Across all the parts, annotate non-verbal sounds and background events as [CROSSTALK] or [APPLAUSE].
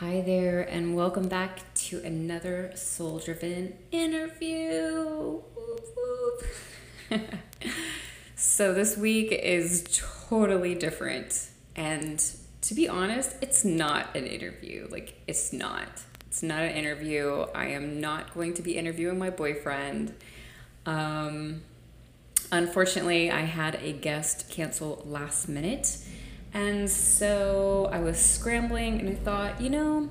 Hi there, and welcome back to another soul driven interview. [LAUGHS] so, this week is totally different, and to be honest, it's not an interview. Like, it's not. It's not an interview. I am not going to be interviewing my boyfriend. Um, unfortunately, I had a guest cancel last minute and so I was scrambling and I thought, you know,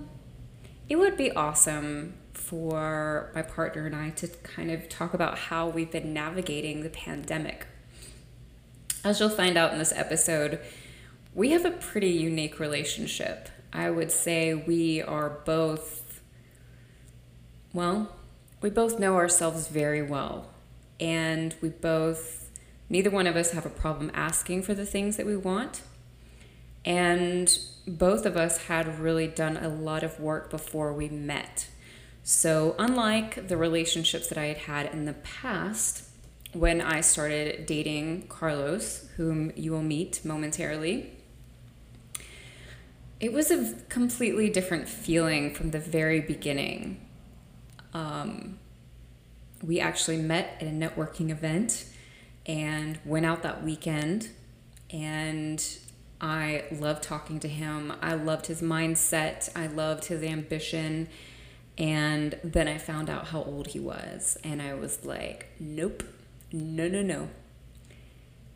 it would be awesome for my partner and I to kind of talk about how we've been navigating the pandemic. As you'll find out in this episode, we have a pretty unique relationship. I would say we are both, well, we both know ourselves very well. And we both, neither one of us have a problem asking for the things that we want and both of us had really done a lot of work before we met. So, unlike the relationships that I had had in the past, when I started dating Carlos, whom you will meet momentarily, it was a completely different feeling from the very beginning. Um, we actually met at a networking event and went out that weekend and I loved talking to him. I loved his mindset. I loved his ambition. And then I found out how old he was. And I was like, nope, no, no, no.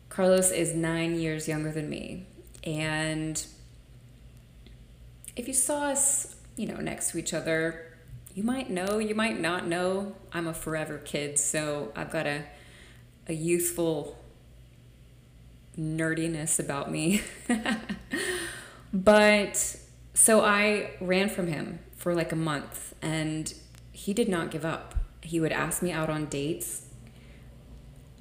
Carlos is nine years younger than me. And if you saw us, you know, next to each other, you might know, you might not know. I'm a forever kid, so I've got a, a youthful nerdiness about me. [LAUGHS] but so I ran from him for like a month and he did not give up. He would ask me out on dates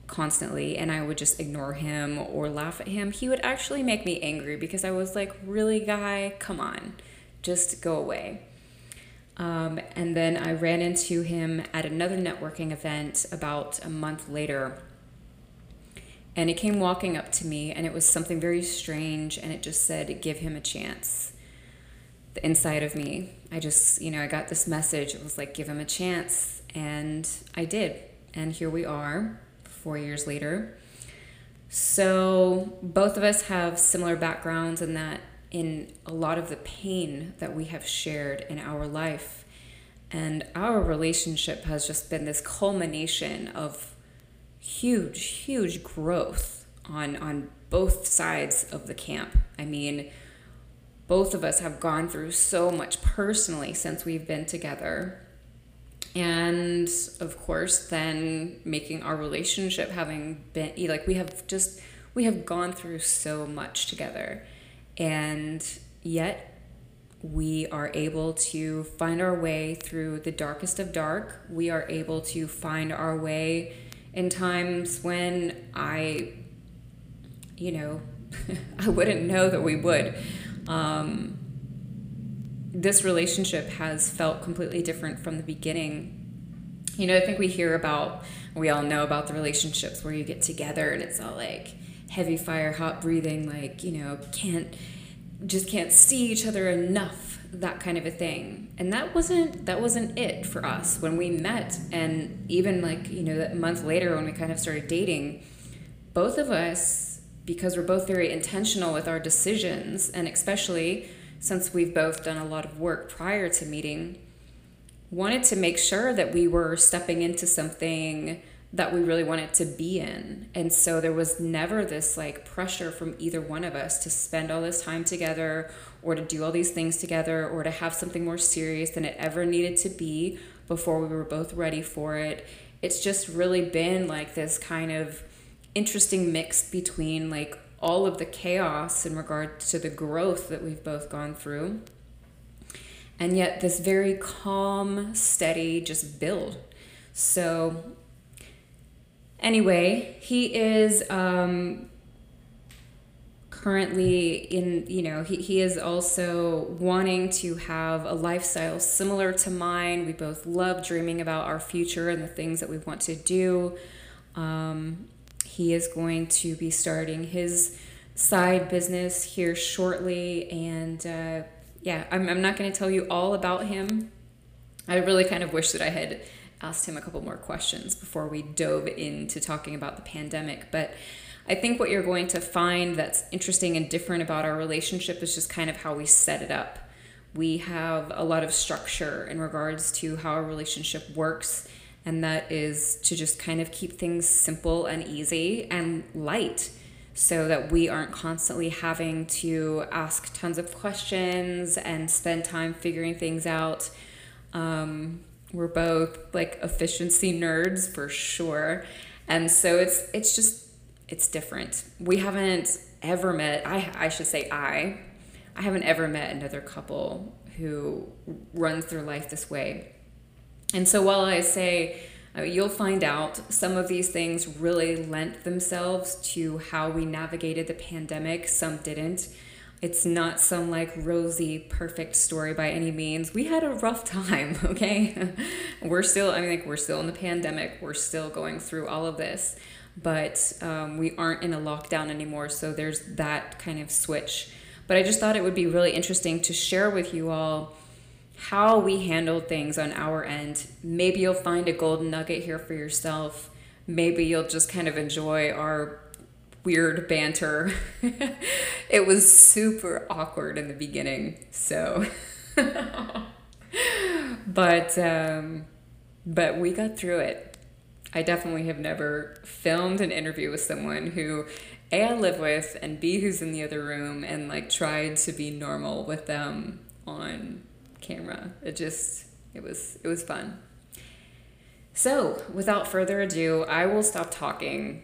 constantly and I would just ignore him or laugh at him. He would actually make me angry because I was like, really, guy, come on, just go away. Um, and then I ran into him at another networking event about a month later and he came walking up to me, and it was something very strange, and it just said, Give him a chance. The inside of me, I just, you know, I got this message. It was like, Give him a chance. And I did. And here we are, four years later. So both of us have similar backgrounds in that in a lot of the pain that we have shared in our life. And our relationship has just been this culmination of huge, huge growth on on both sides of the camp. I mean, both of us have gone through so much personally since we've been together. And of course, then making our relationship having been like we have just we have gone through so much together. And yet we are able to find our way through the darkest of dark. We are able to find our way in times when I, you know, [LAUGHS] I wouldn't know that we would. Um, this relationship has felt completely different from the beginning. You know, I think we hear about, we all know about the relationships where you get together and it's all like heavy fire, hot breathing, like, you know, can't, just can't see each other enough that kind of a thing. And that wasn't that wasn't it for us when we met. And even like you know a month later when we kind of started dating both of us because we're both very intentional with our decisions and especially since we've both done a lot of work prior to meeting wanted to make sure that we were stepping into something that we really wanted to be in. And so there was never this like pressure from either one of us to spend all this time together or to do all these things together or to have something more serious than it ever needed to be before we were both ready for it. It's just really been like this kind of interesting mix between like all of the chaos in regard to the growth that we've both gone through and yet this very calm, steady just build. So Anyway, he is um, currently in, you know, he, he is also wanting to have a lifestyle similar to mine. We both love dreaming about our future and the things that we want to do. Um, he is going to be starting his side business here shortly, and uh, yeah, I'm, I'm not going to tell you all about him. I really kind of wish that I had asked him a couple more questions before we dove into talking about the pandemic. But I think what you're going to find that's interesting and different about our relationship is just kind of how we set it up. We have a lot of structure in regards to how our relationship works, and that is to just kind of keep things simple and easy and light so that we aren't constantly having to ask tons of questions and spend time figuring things out. Um, we're both like efficiency nerds for sure. And so it's it's just it's different. We haven't ever met I I should say I I haven't ever met another couple who runs their life this way. And so while I say uh, you'll find out some of these things really lent themselves to how we navigated the pandemic, some didn't. It's not some like rosy, perfect story by any means. We had a rough time, [LAUGHS] okay? we're still, I mean, like, we're still in the pandemic. We're still going through all of this, but um, we aren't in a lockdown anymore. So there's that kind of switch. But I just thought it would be really interesting to share with you all how we handled things on our end. Maybe you'll find a golden nugget here for yourself. Maybe you'll just kind of enjoy our weird banter. [LAUGHS] it was super awkward in the beginning, so [LAUGHS] but um, but we got through it. I definitely have never filmed an interview with someone who A I live with and B who's in the other room and like tried to be normal with them on camera. It just it was it was fun. So, without further ado, I will stop talking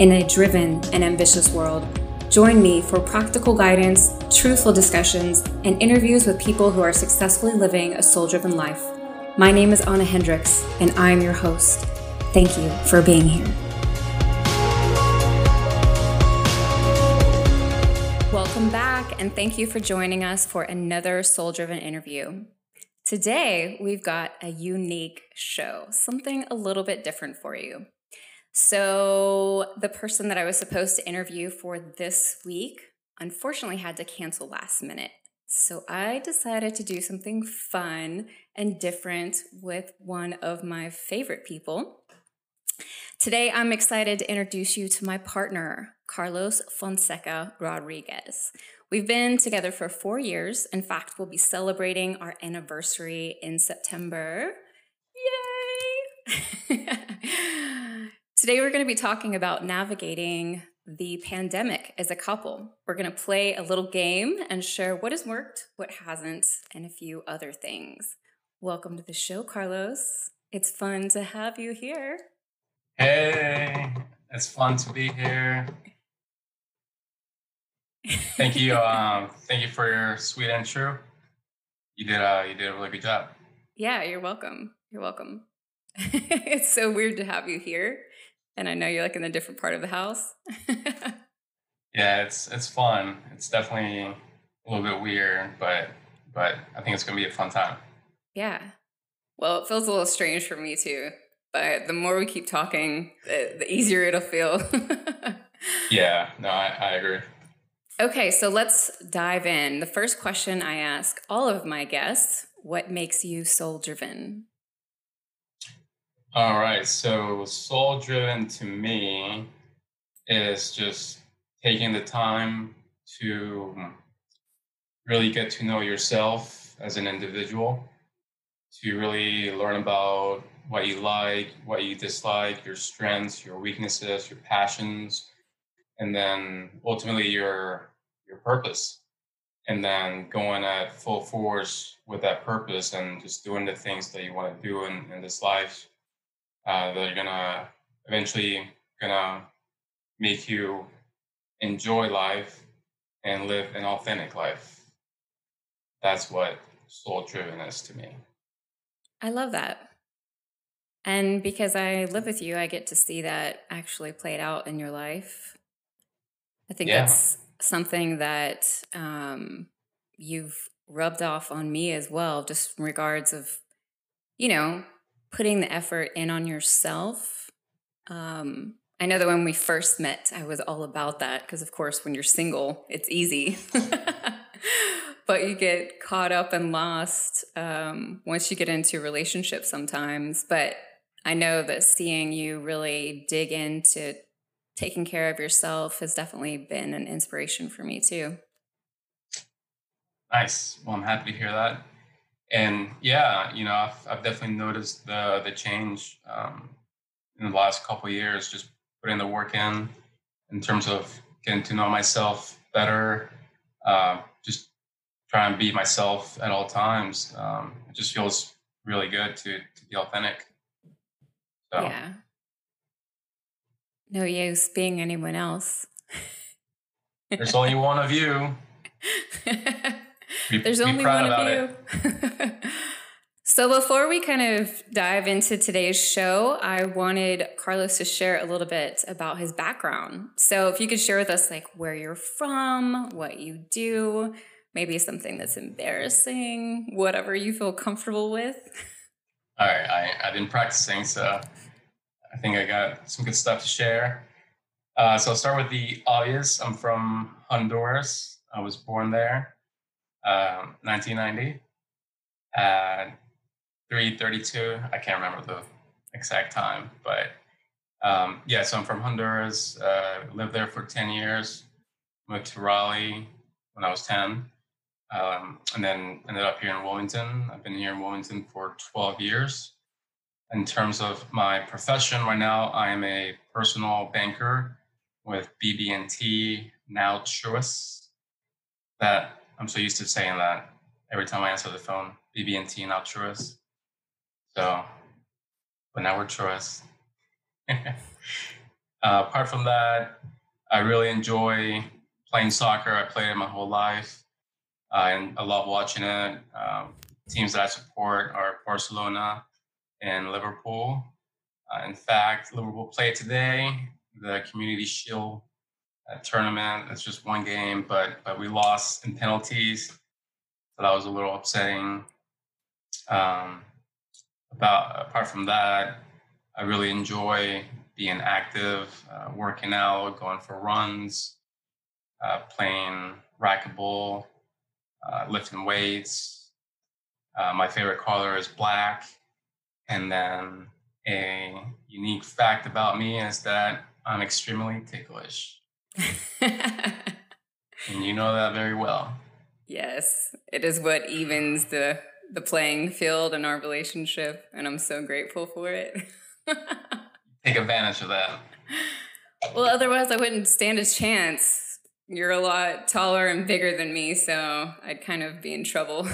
in a driven and ambitious world. Join me for practical guidance, truthful discussions, and interviews with people who are successfully living a soul driven life. My name is Anna Hendricks, and I am your host. Thank you for being here. Welcome back, and thank you for joining us for another soul driven interview. Today, we've got a unique show, something a little bit different for you. So, the person that I was supposed to interview for this week unfortunately had to cancel last minute. So, I decided to do something fun and different with one of my favorite people. Today, I'm excited to introduce you to my partner, Carlos Fonseca Rodriguez. We've been together for four years. In fact, we'll be celebrating our anniversary in September. Yay! [LAUGHS] Today, we're going to be talking about navigating the pandemic as a couple. We're going to play a little game and share what has worked, what hasn't, and a few other things. Welcome to the show, Carlos. It's fun to have you here. Hey, it's fun to be here. Thank you. [LAUGHS] Um, thank you for your sweet intro. You did. Uh, you did a really good job. Yeah, you're welcome. You're welcome. [LAUGHS] it's so weird to have you here and I know you're like in a different part of the house. [LAUGHS] yeah, it's it's fun. It's definitely a little bit weird, but but I think it's gonna be a fun time. Yeah. Well, it feels a little strange for me too, but the more we keep talking, the, the easier it'll feel. [LAUGHS] yeah, no, I, I agree. Okay, so let's dive in. The first question I ask all of my guests what makes you soul driven? All right. So, soul driven to me is just taking the time to really get to know yourself as an individual, to really learn about what you like, what you dislike, your strengths, your weaknesses, your passions, and then ultimately your your purpose. And then going at full force with that purpose and just doing the things that you want to do in, in this life uh, that are gonna eventually gonna make you enjoy life and live an authentic life. That's what soul driven is to me. I love that. And because I live with you, I get to see that actually played out in your life. I think yeah. that's something that um, you've rubbed off on me as well, just in regards of, you know, putting the effort in on yourself. Um, I know that when we first met, I was all about that because, of course, when you're single, it's easy. [LAUGHS] but you get caught up and lost um, once you get into a relationship sometimes. But I know that seeing you really dig into taking care of yourself has definitely been an inspiration for me too. Nice. Well, I'm happy to hear that. And yeah, you know, I've, I've definitely noticed the the change um, in the last couple years. Just putting the work in in terms of getting to know myself better, uh, just try and be myself at all times. Um, it just feels really good to to be authentic. So. Yeah. No use being anyone else. There's only one of you. [LAUGHS] Be, There's only one of you. [LAUGHS] So, before we kind of dive into today's show, I wanted Carlos to share a little bit about his background. So, if you could share with us, like, where you're from, what you do, maybe something that's embarrassing, whatever you feel comfortable with. All right. I, I've been practicing, so I think I got some good stuff to share. Uh, so, I'll start with the obvious. I'm from Honduras. I was born there, um, 1990. And 332. I can't remember the exact time, but um, yeah, so I'm from Honduras, uh, lived there for 10 years, moved to Raleigh when I was 10, um, and then ended up here in Wilmington. I've been here in Wilmington for 12 years. In terms of my profession, right now I am a personal banker with BB&T, now Truist. That I'm so used to saying that every time I answer the phone, BB&T, now Truist. So, but now we're Truist. [LAUGHS] uh, apart from that, I really enjoy playing soccer. I played it my whole life, uh, and I love watching it. Um, teams that I support are Barcelona and Liverpool. Uh, in fact, Liverpool played today the Community Shield uh, tournament. It's just one game, but but we lost in penalties, so that was a little upsetting. Um, about apart from that, I really enjoy being active, uh, working out, going for runs, uh, playing racquetball, uh, lifting weights. Uh, my favorite color is black. And then a unique fact about me is that I'm extremely ticklish. And you know that very well. Yes, it is what evens the the playing field in our relationship, and I'm so grateful for it. [LAUGHS] Take advantage of that. Well, otherwise, I wouldn't stand a chance. You're a lot taller and bigger than me, so I'd kind of be in trouble.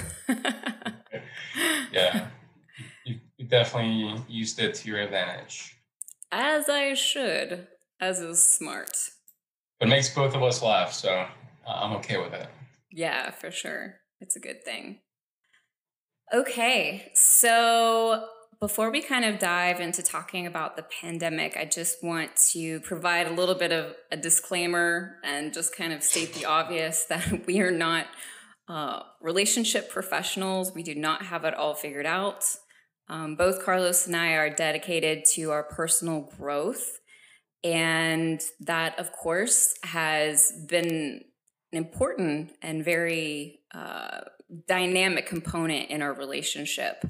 yeah, [LAUGHS] you, you definitely used it to your advantage. As I should, as is smart. It makes both of us laugh, so I'm okay with it. Yeah, for sure. It's a good thing. Okay, so before we kind of dive into talking about the pandemic, I just want to provide a little bit of a disclaimer and just kind of state the obvious [LAUGHS] that we are not uh, relationship professionals. We do not have it all figured out. Um, both Carlos and I are dedicated to our personal growth. And that, of course, has been an important and very uh, dynamic component in our relationship.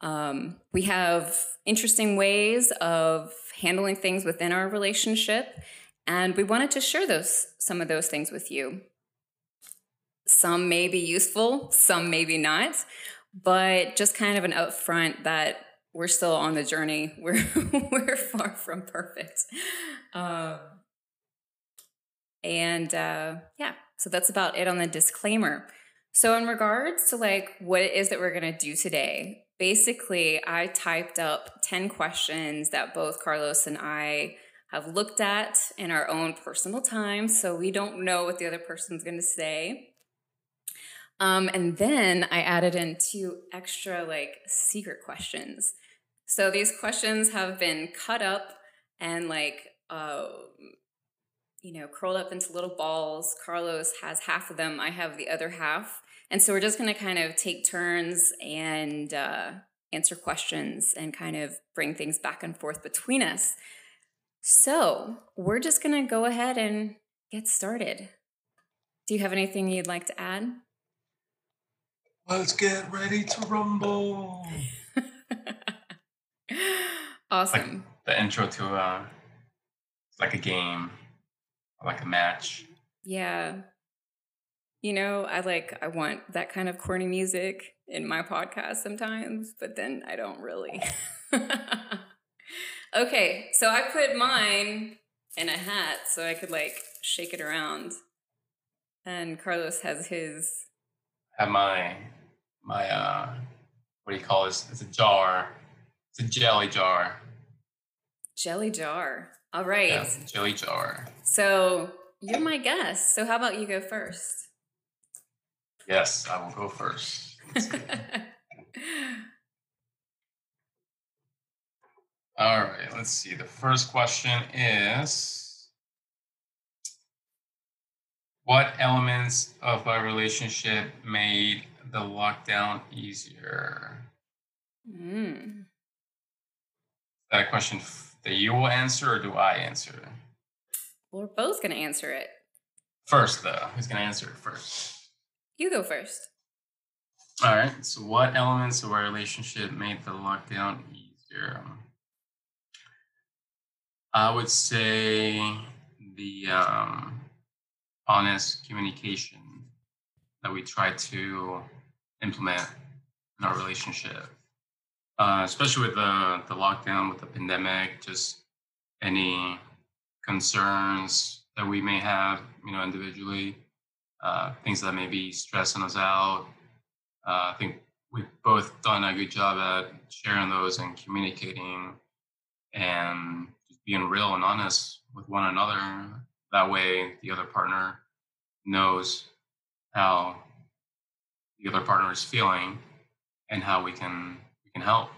Um, we have interesting ways of handling things within our relationship, and we wanted to share those some of those things with you. Some may be useful, some maybe not, but just kind of an upfront that we're still on the journey. [LAUGHS] We're we're far from perfect. Um, and uh, yeah, so that's about it on the disclaimer. So, in regards to like what it is that we're to do today, basically, I typed up 10 questions that both Carlos and I have looked at in our own personal time. So, we don't know what the other person's to say. Um, and then I added in two extra like secret questions. So these questions have been cut up and like uh, you know curled up into little balls. Carlos has half of them. I have the other half, and so we're just going to kind of take turns and uh, answer questions and kind of bring things back and forth between us. So we're just going to go ahead and get started. Do you have anything you'd like to add? Let's get ready to rumble. [LAUGHS] [LAUGHS] awesome. Like the intro to uh like a game, like a match. Yeah. You know, I like I want that kind of corny music in my podcast sometimes, but then I don't really. [LAUGHS] okay, so I put mine in a hat so I could like shake it around. And Carlos has his have my my uh what do you call this? It's a jar. It's a jelly jar. Jelly jar. All right. Yeah, jelly jar. So you're my guest. So how about you go first? Yes, I will go first. [LAUGHS] All right, let's see. The first question is What elements of a relationship made the lockdown easier? Mm. That a question that you will answer or do I answer? We're both going to answer it. First, though. Who's going to answer it first? You go first. All right. So, what elements of our relationship made the lockdown easier? I would say the um, honest communication that we try to implement in our relationship, uh, especially with the, the lockdown, with the pandemic, just any concerns that we may have, you know, individually, uh, things that may be stressing us out. Uh, I think we've both done a good job at sharing those and communicating and just being real and honest with one another. That way, the other partner knows how the other partner is feeling and how we can can help.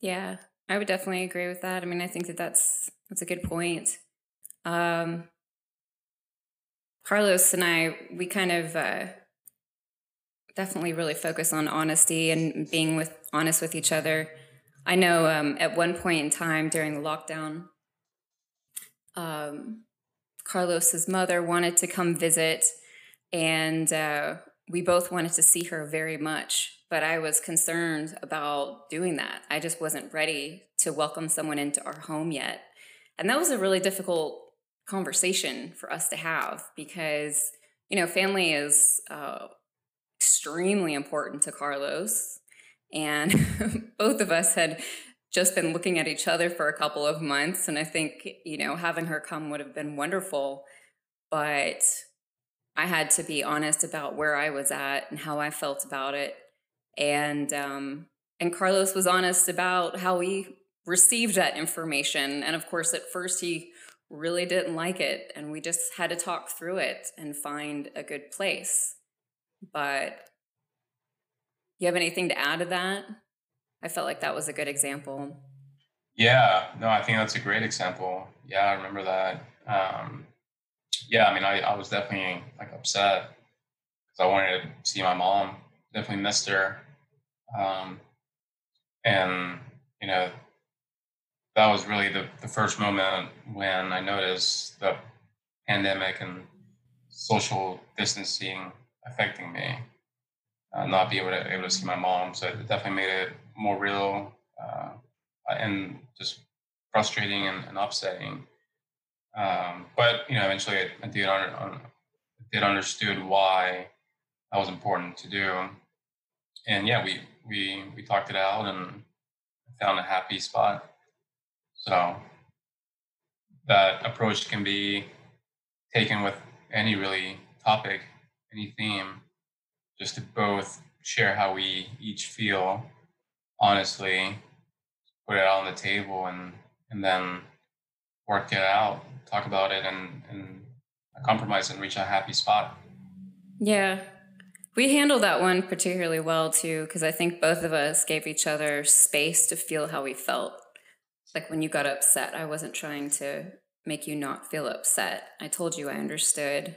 Yeah, I would definitely agree with that. I mean, I think that that's that's a good point. Um, Carlos and I, we kind of uh, definitely really focus on honesty and being with honest with each other. I know um, at one point in time during the lockdown, um, Carlos's mother wanted to come visit, and uh, we both wanted to see her very much. But I was concerned about doing that. I just wasn't ready to welcome someone into our home yet, and that was a really difficult conversation for us to have because you know family is uh, extremely important to Carlos, and [LAUGHS] both of us had just been looking at each other for a couple of months. And I think, you know, having her come would have been wonderful. But I had to be honest about where I was at and how I felt about it. And um, and Carlos was honest about how he received that information. And of course, at first he really didn't like it, and we just had to talk through it and find a good place. But you have anything to add to that? I felt like that was a good example. Yeah, no, I think that's a great example. Yeah, I remember that. Um, yeah, I mean, I, I was definitely like upset because I wanted to see my mom. Definitely missed her. Um, and, you know, that was really the, the first moment when I noticed the pandemic and social distancing affecting me uh, not be able to able to see my mom. So it definitely made it more real uh, and just frustrating and, and upsetting. Um, but you know, eventually I, I did under, did understood why that was important to do. And yeah, we we we talked it out and found a happy spot. So that approach can be taken with any really topic, any theme just to both share how we each feel honestly, put it on the table and and then work it out, talk about it and, and compromise and reach a happy spot. Yeah. We handled that one particularly well too, because I think both of us gave each other space to feel how we felt. Like when you got upset, I wasn't trying to make you not feel upset. I told you I understood,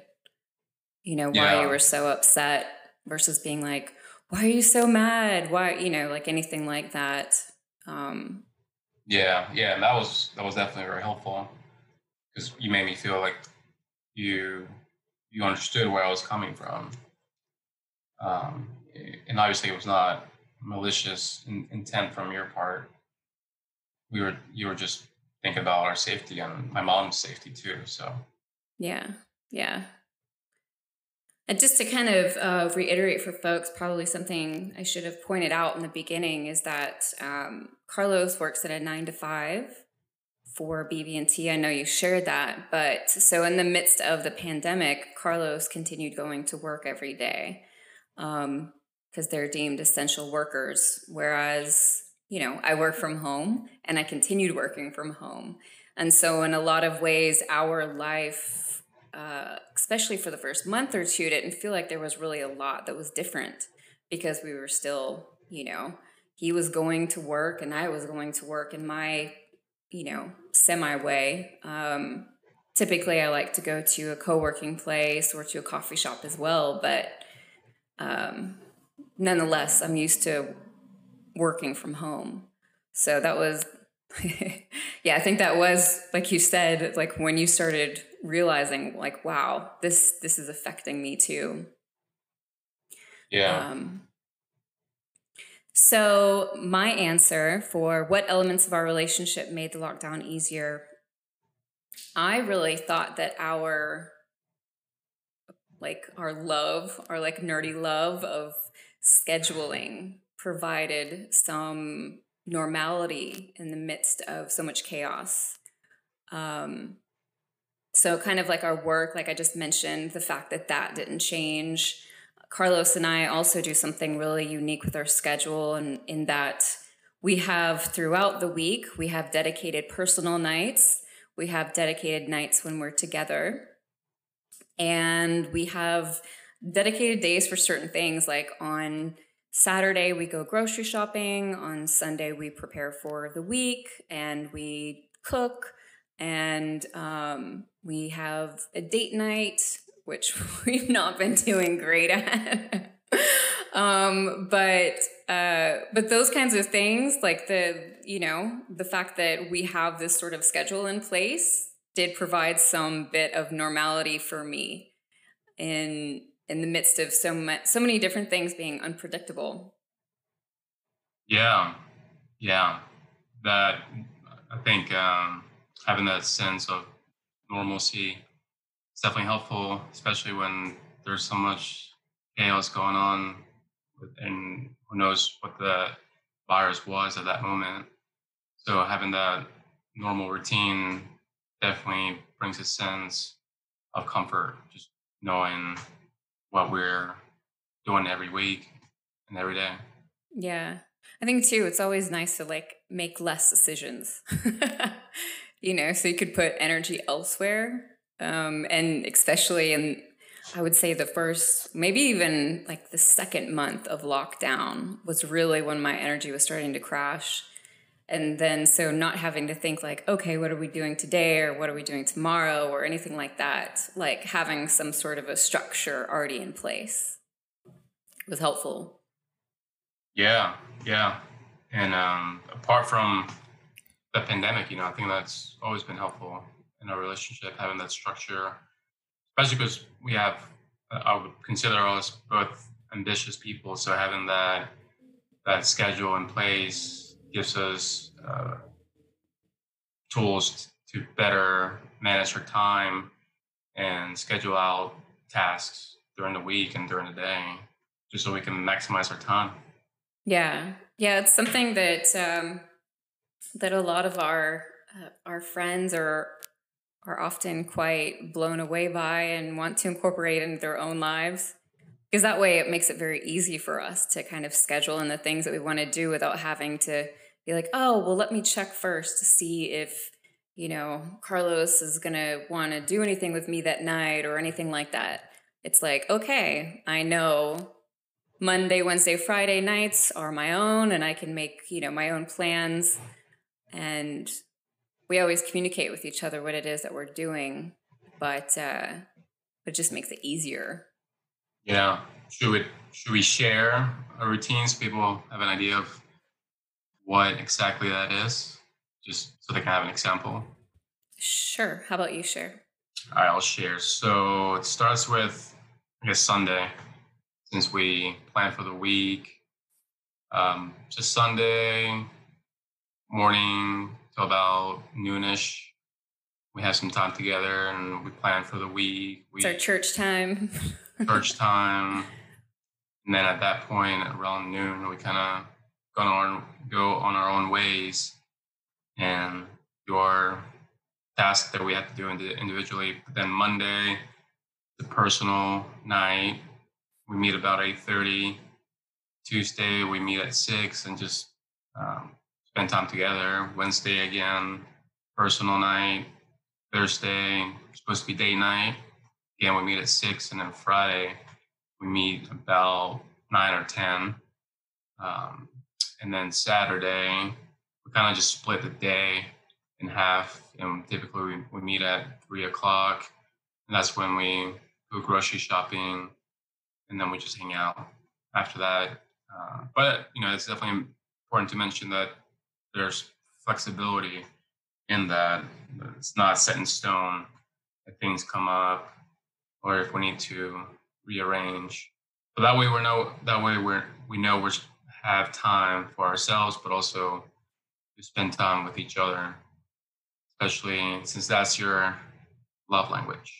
you know, why yeah. you were so upset versus being like, why are you so mad? Why, you know, like anything like that. Um, yeah, yeah, and that was that was definitely very helpful because you made me feel like you you understood where I was coming from, um, and obviously it was not malicious in, intent from your part. We were you were just thinking about our safety and my mom's safety too. So yeah, yeah. And just to kind of uh, reiterate for folks, probably something I should have pointed out in the beginning is that um, Carlos works at a nine to five for BB&T. I know you shared that, but so in the midst of the pandemic, Carlos continued going to work every day because um, they're deemed essential workers. Whereas, you know, I work from home and I continued working from home. And so, in a lot of ways, our life, uh, especially for the first month or two, didn't feel like there was really a lot that was different because we were still, you know, he was going to work and I was going to work, and my you know, semi way. Um, typically, I like to go to a co working place or to a coffee shop as well, but um, nonetheless, I'm used to working from home. So that was, [LAUGHS] yeah, I think that was like you said, like when you started realizing, like, wow, this this is affecting me too. Yeah. Um, so, my answer for what elements of our relationship made the lockdown easier, I really thought that our like our love, our like nerdy love of scheduling provided some normality in the midst of so much chaos. Um, so kind of like our work, like I just mentioned, the fact that that didn't change. Carlos and I also do something really unique with our schedule, and in that we have throughout the week, we have dedicated personal nights, we have dedicated nights when we're together, and we have dedicated days for certain things like on Saturday, we go grocery shopping. On Sunday, we prepare for the week and we cook. And um, we have a date night which [LAUGHS] we've not been doing great at. [LAUGHS] um, but uh, but those kinds of things, like the you know the fact that we have this sort of schedule in place, did provide some bit of normality for me in in the midst of so much so many different things being unpredictable. Yeah, yeah, that I think um, having that sense of normalcy it's definitely helpful, especially when there's so much chaos going on, and who knows what the virus was at that moment. So having that normal routine definitely brings a sense of comfort, just knowing what we're doing every week and every day. Yeah. I think too, it's always nice to like make less decisions. [LAUGHS] you know, so you could put energy elsewhere um, and especially in I would say the first, maybe even like the second month of lockdown was really when my energy was starting to crash. And then, so not having to think like, okay, what are we doing today or what are we doing tomorrow or anything like that, like having some sort of a structure already in place was helpful. Yeah, yeah. And um, apart from the pandemic, you know, I think that's always been helpful in our relationship, having that structure, especially because we have, uh, I would consider us both ambitious people. So having that that schedule in place gives us uh, tools to better manage our time and schedule out tasks during the week and during the day, just so we can maximize our time. Yeah, yeah, it's something that um, that a lot of our uh, our friends or are often quite blown away by and want to incorporate into their own lives. Because that way it makes it very easy for us to kind of schedule in the things that we want to do without having to be like, oh, well, let me check first to see if, you know, Carlos is going to want to do anything with me that night or anything like that. it's like, okay, I know Monday, Wednesday, Friday nights are my own and I can make, you know, my own plans. And we always communicate with each other what it is that we're doing, but uh, it just makes it easier. Yeah. Should we, should we share our routines? People have an idea of what exactly that is, just so they can have an example. Sure. How about you share? All right, I'll share. So it starts with, I guess, Sunday, since we plan for the week. Um, just Sunday morning till about noonish. We have some time together and we plan for the week. We, it's our church time. [LAUGHS] church time. And then at that point, around noon, we kind of go on our, go on our own ways and do our tasks that we have to do individually. But then Monday, the personal night, we meet about 8.30. Tuesday, we meet at 6 and just um, spend time together. Wednesday, again, personal night. Thursday, supposed to be date night. Again, we meet at 6. And then Friday, we meet about 9 or 10. Um, and then Saturday, we kind of just split the day in half. And typically we, we meet at three o'clock, and that's when we go grocery shopping, and then we just hang out after that. Uh, but you know, it's definitely important to mention that there's flexibility in that. It's not set in stone. If things come up, or if we need to rearrange, but that way we're know that way we're we know we have time for ourselves, but also to spend time with each other especially since that's your love language,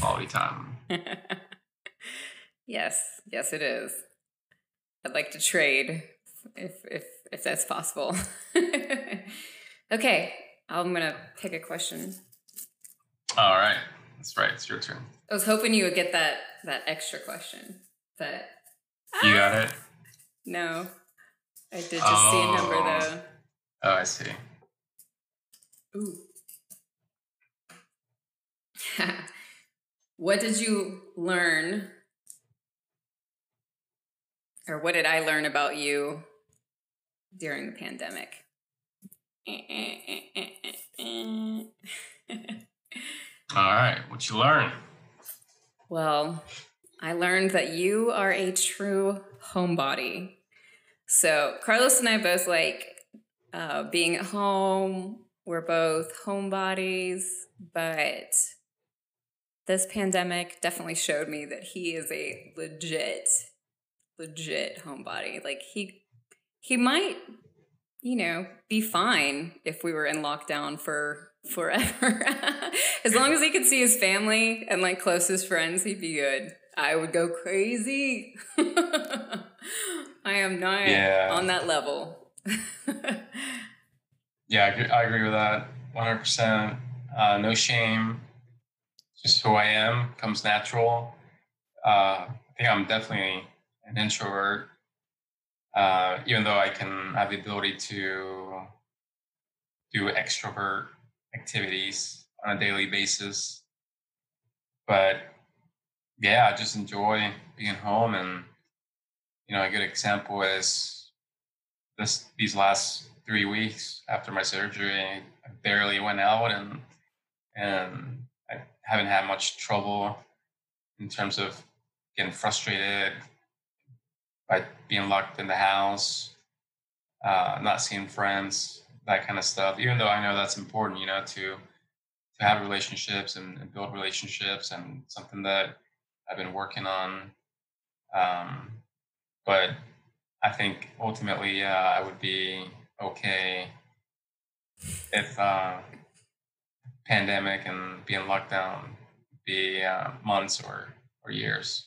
quality time. [LAUGHS] yes, yes, it is. I'd like to trade if if if that's possible. [LAUGHS] okay, I'm gonna pick a question. All right, that's right. It's your turn. I was hoping you would get that that extra question, but you got ah! it. No, I did just oh. see a number oh. though. Oh, I see. Ooh. [LAUGHS] what did you learn? Or what did I learn about you during the pandemic? [LAUGHS] All right, what you learn? Well, I learned that you are a true homebody. So Carlos and I both like uh, being at home. We're both homebodies, but this pandemic definitely showed me that he is a legit legit homebody like he he might you know be fine if we were in lockdown for [LAUGHS] forever. As long as he could see his family and like closest friends he'd be good. I would go crazy. [LAUGHS] I am not yeah. on that level. [LAUGHS] Yeah I agree with that 100% uh, no shame. Just who I am, comes natural. Uh, I think I'm definitely an introvert, uh, even though I can have the ability to do extrovert activities on a daily basis. But yeah, I just enjoy being home. And, you know, a good example is this these last three weeks after my surgery, I barely went out and and I haven't had much trouble in terms of getting frustrated by being locked in the house, uh, not seeing friends, that kind of stuff. Even though I know that's important, you know, to to have relationships and, and build relationships, and something that I've been working on. Um, but I think ultimately, yeah, I would be okay if uh, pandemic and being locked down be uh, months or or years.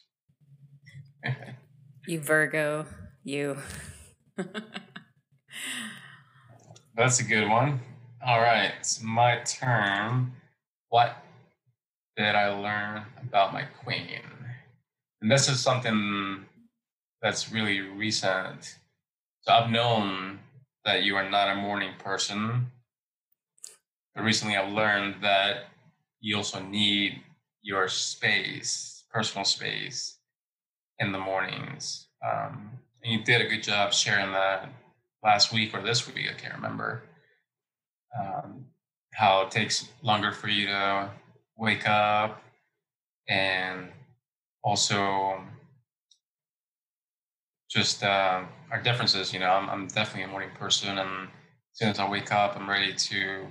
[LAUGHS] you Virgo, you. That's a good one. All right, it's my turn. What did I learn about my queen? And this is something that's really recent. So I've known that you are not a morning person but recently I've learned that you also need your space personal space in the mornings. Um, you did a good job sharing that last week or this week. I can't remember um, how it takes longer for you to wake up and also just uh, our differences. You know, I'm, I'm definitely a morning person, and as soon as I wake up, I'm ready to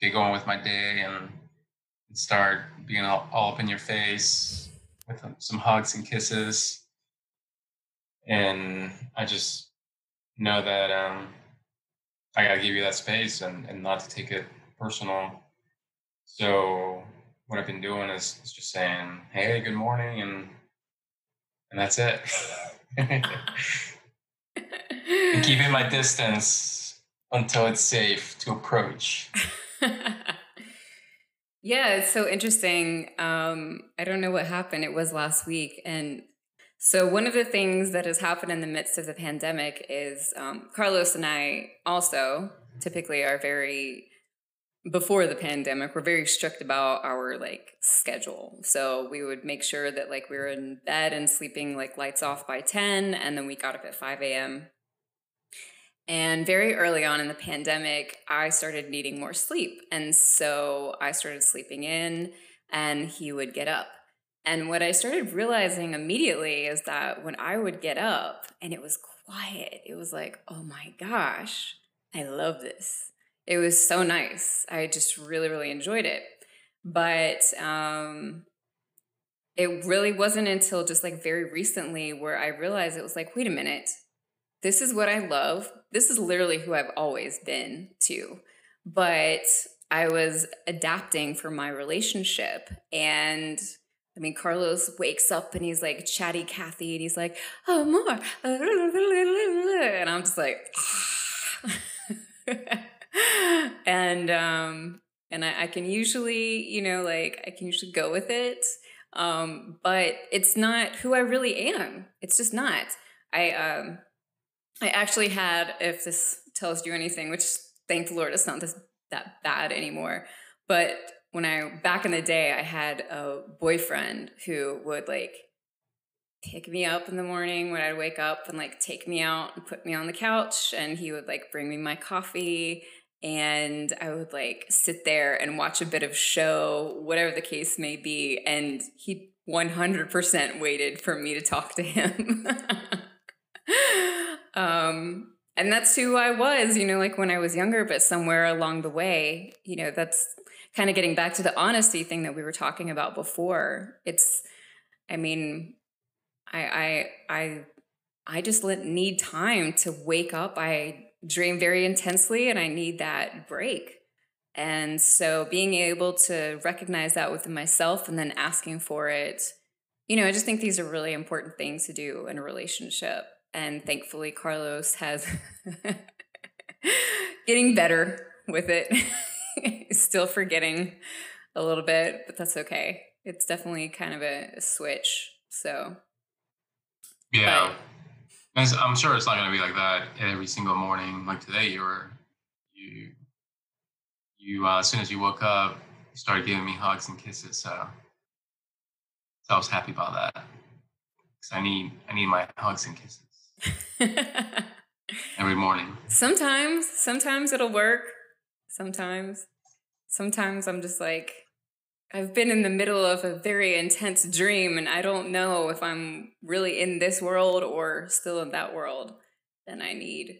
get going with my day and start being all, all up in your face with some hugs and kisses. And I just know that um, I got to give you that space and, and not to take it personal. So what I've been doing is, is just saying, "Hey, good morning," and and that's it. [LAUGHS] and keeping my distance until it's safe to approach. [LAUGHS] yeah, it's so interesting. Um, I don't know what happened. It was last week, and so, one of the things that has happened in the midst of the pandemic is um, Carlos and I also typically are very, before the pandemic, we're very strict about our like schedule. So, we would make sure that like we were in bed and sleeping like lights off by 10, and then we got up at 5 a.m. And very early on in the pandemic, I started needing more sleep. And so I started sleeping in, and he would get up. And what I started realizing immediately is that when I would get up and it was quiet, it was like, oh my gosh, I love this. It was so nice. I just really, really enjoyed it. But um, it really wasn't until just like very recently where I realized it was like, wait a minute, this is what I love. This is literally who I've always been too. But I was adapting for my relationship and I mean, Carlos wakes up and he's like chatty Cathy and he's like, oh, more. [LAUGHS] And I'm just like, [LAUGHS] and, um, and I, I, can usually, you know, like I can usually go with it. Um, but it's not who I really am. It's just not. I, um, I actually had, if this tells you anything, which thank the Lord, it's not this, that bad anymore. But when I back in the day, I had a boyfriend who would like pick me up in the morning when I'd wake up and like take me out and put me on the couch and he would like bring me my coffee and I would like sit there and watch a bit of show, whatever the case may be, and he 100% waited for me to talk to him. [LAUGHS] um and that's who I was, you know, like when I was younger, but somewhere along the way, you know, that's kind of getting back to the honesty thing that we were talking about before. It's i mean i i i i just need time to wake up. I dream very intensely and i need that break. And so being able to recognize that within myself and then asking for it you know i just think these are really important things to do in a relationship and thankfully carlos has [LAUGHS] getting better with it [LAUGHS] still forgetting a little bit, but that's okay. It's definitely kind of a, switch. So, yeah. But, I'm sure it's not going to be like that every single morning. Like today, you were, you, you, uh, as soon as you woke up, you started giving me hugs and kisses. So, so I was happy about that. Cause I need, I need my hugs and kisses every morning. Sometimes, sometimes it'll work sometimes. Sometimes I'm just like, I've been in the middle of a very intense dream and I don't know if I'm really in this world or still in that world. Then I need,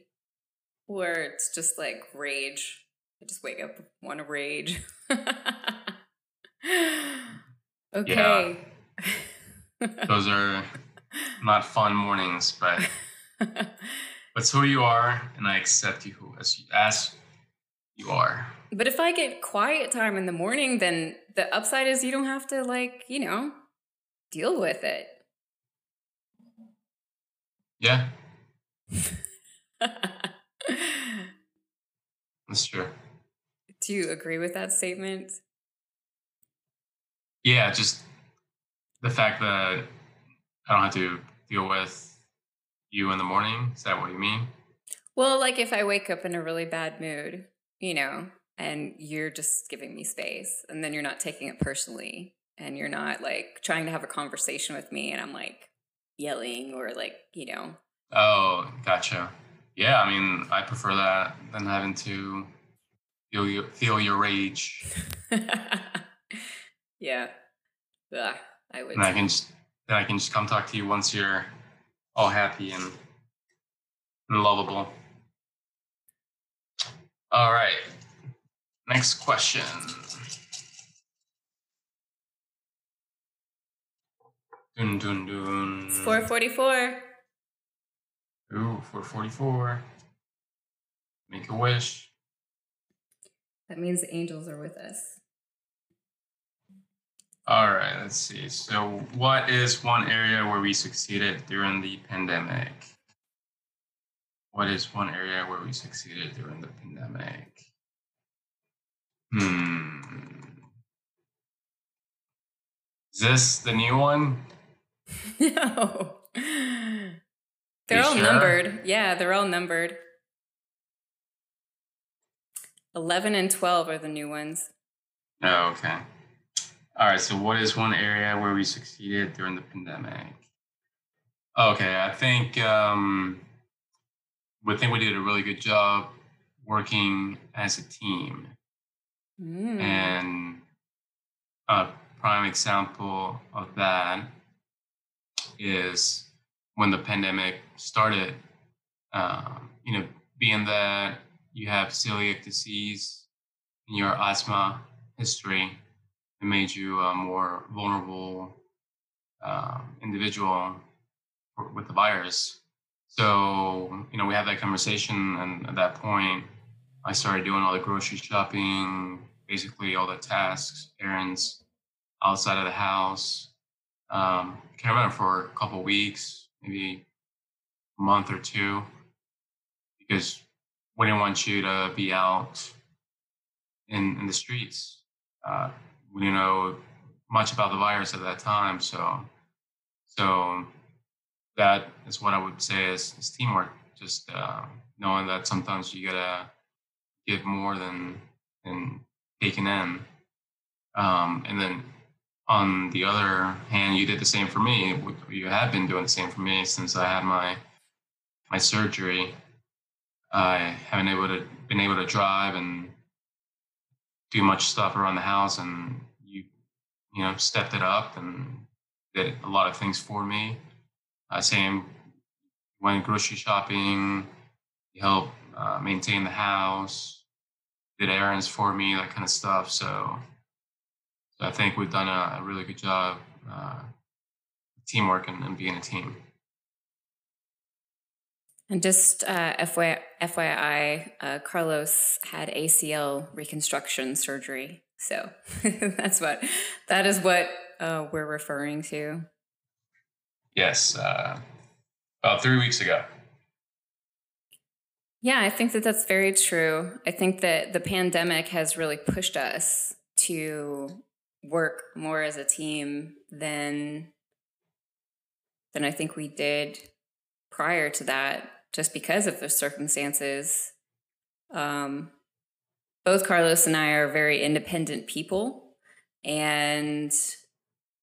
where it's just like rage. I just wake up, want to rage. [LAUGHS] okay. Those are not fun mornings, but [LAUGHS] that's who you are, and I accept you as as you are. But if I get quiet time in the morning, then the upside is you don't have to like, you know, deal with it. Yeah. [LAUGHS] That's true. Do you agree with that statement? Yeah, just the fact that I don't have to deal with you in the morning. Is that what you mean? Well, like if I wake up in a really bad mood, you know, and you're just giving me space and then you're not taking it personally and you're not like trying to have a conversation with me and I'm like yelling or like, you know. Oh, gotcha. Yeah, I mean, I prefer that than having to feel your, feel your rage. [LAUGHS] yeah. Ugh, I would. And I can just then I can just come talk to you once you're all happy and, and lovable. All right. Next question. Dun dun dun. It's 444. Ooh, 444. Make a wish. That means the angels are with us. All right, let's see. So, what is one area where we succeeded during the pandemic? What is one area where we succeeded during the pandemic? Hmm. Is this the new one? [LAUGHS] no. They're all sure? numbered. Yeah, they're all numbered. 11 and 12 are the new ones. Oh, okay. All right. So, what is one area where we succeeded during the pandemic? Okay, I think um, we think we did a really good job working as a team, Mm. and a prime example of that is when the pandemic started. Um, you know, being that you have celiac disease in your asthma history, it made you a more vulnerable um, individual with the virus. So, you know, we had that conversation, and at that point, I started doing all the grocery shopping, basically all the tasks, errands outside of the house. Um, I can't remember for a couple weeks, maybe a month or two, because we didn't want you to be out in in the streets. Uh, didn't know much about the virus at that time, so so that is what I would say is, is teamwork. Just uh, knowing that sometimes you gotta give more than than taking in, um, and then on the other hand, you did the same for me. You have been doing the same for me since I had my my surgery. I haven't able to been able to drive and do much stuff around the house, and you you know stepped it up and did a lot of things for me. Uh, same went grocery shopping, you helped uh, maintain the house, did errands for me, that kind of stuff. So, so I think we've done a, a really good job uh, teamwork and, and being a team. And just uh, FYI, FYI uh, Carlos had ACL reconstruction surgery. So [LAUGHS] that's what that is what uh, we're referring to. Yes, uh, about three weeks ago. Yeah, I think that that's very true. I think that the pandemic has really pushed us to work more as a team than than I think we did prior to that, just because of the circumstances. Um, both Carlos and I are very independent people, and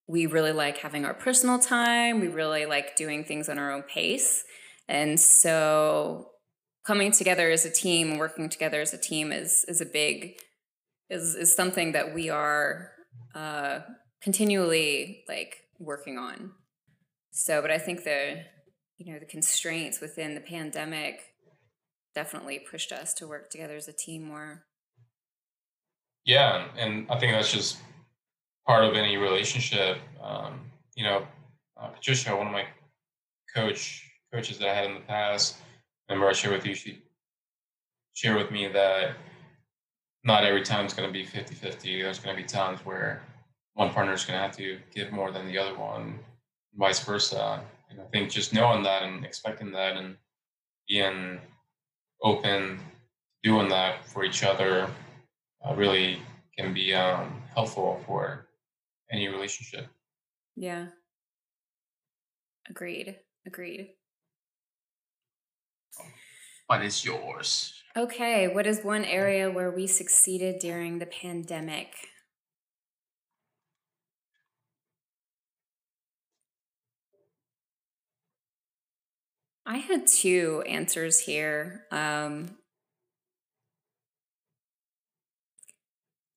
we really like having our personal time. We really like doing things on our own pace. And so coming together as a team, working together as a team is is a big is is something that we are uh continually like working on. So, but I think the you know, the constraints within the pandemic definitely pushed us to work together as a team more. Yeah, and I think that's just part of any relationship. Um, you know, uh, Patricia, one of my coach coaches that I had in the past, remember I shared with you, she shared with me that not every time is going to be 50-50. There's going to be times where one partner is going to have to give more than the other one, vice versa. And I think just knowing that and expecting that and being open, doing that for each other uh, really can be um, helpful for any relationship. Yeah. Agreed. Agreed. What is yours? Okay, what is one area where we succeeded during the pandemic? I had two answers here. Um,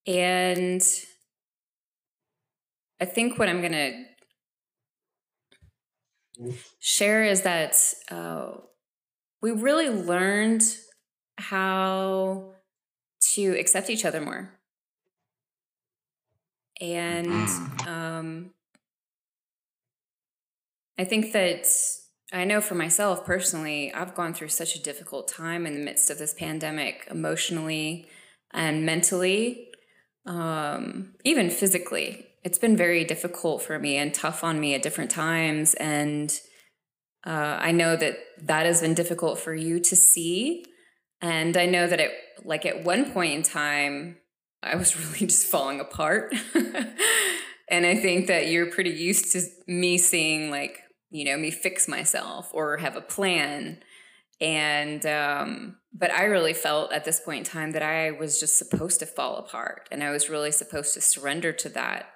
and I think what I'm going to share is that uh, we really learned how to accept each other more. And Mm. um, I think that I know for myself personally, I've gone through such a difficult time in the midst of this pandemic, emotionally and mentally, um, even physically. It's been very difficult for me and tough on me at different times. And uh, I know that that has been difficult for you to see. And I know that it, like at one point in time, I was [LAUGHS] really just falling apart. [LAUGHS] and I think that you're pretty used to me seeing like you know me fix myself or have a plan. And um but i really felt at this point in time that i was just supposed to fall apart and i was really supposed to surrender to that.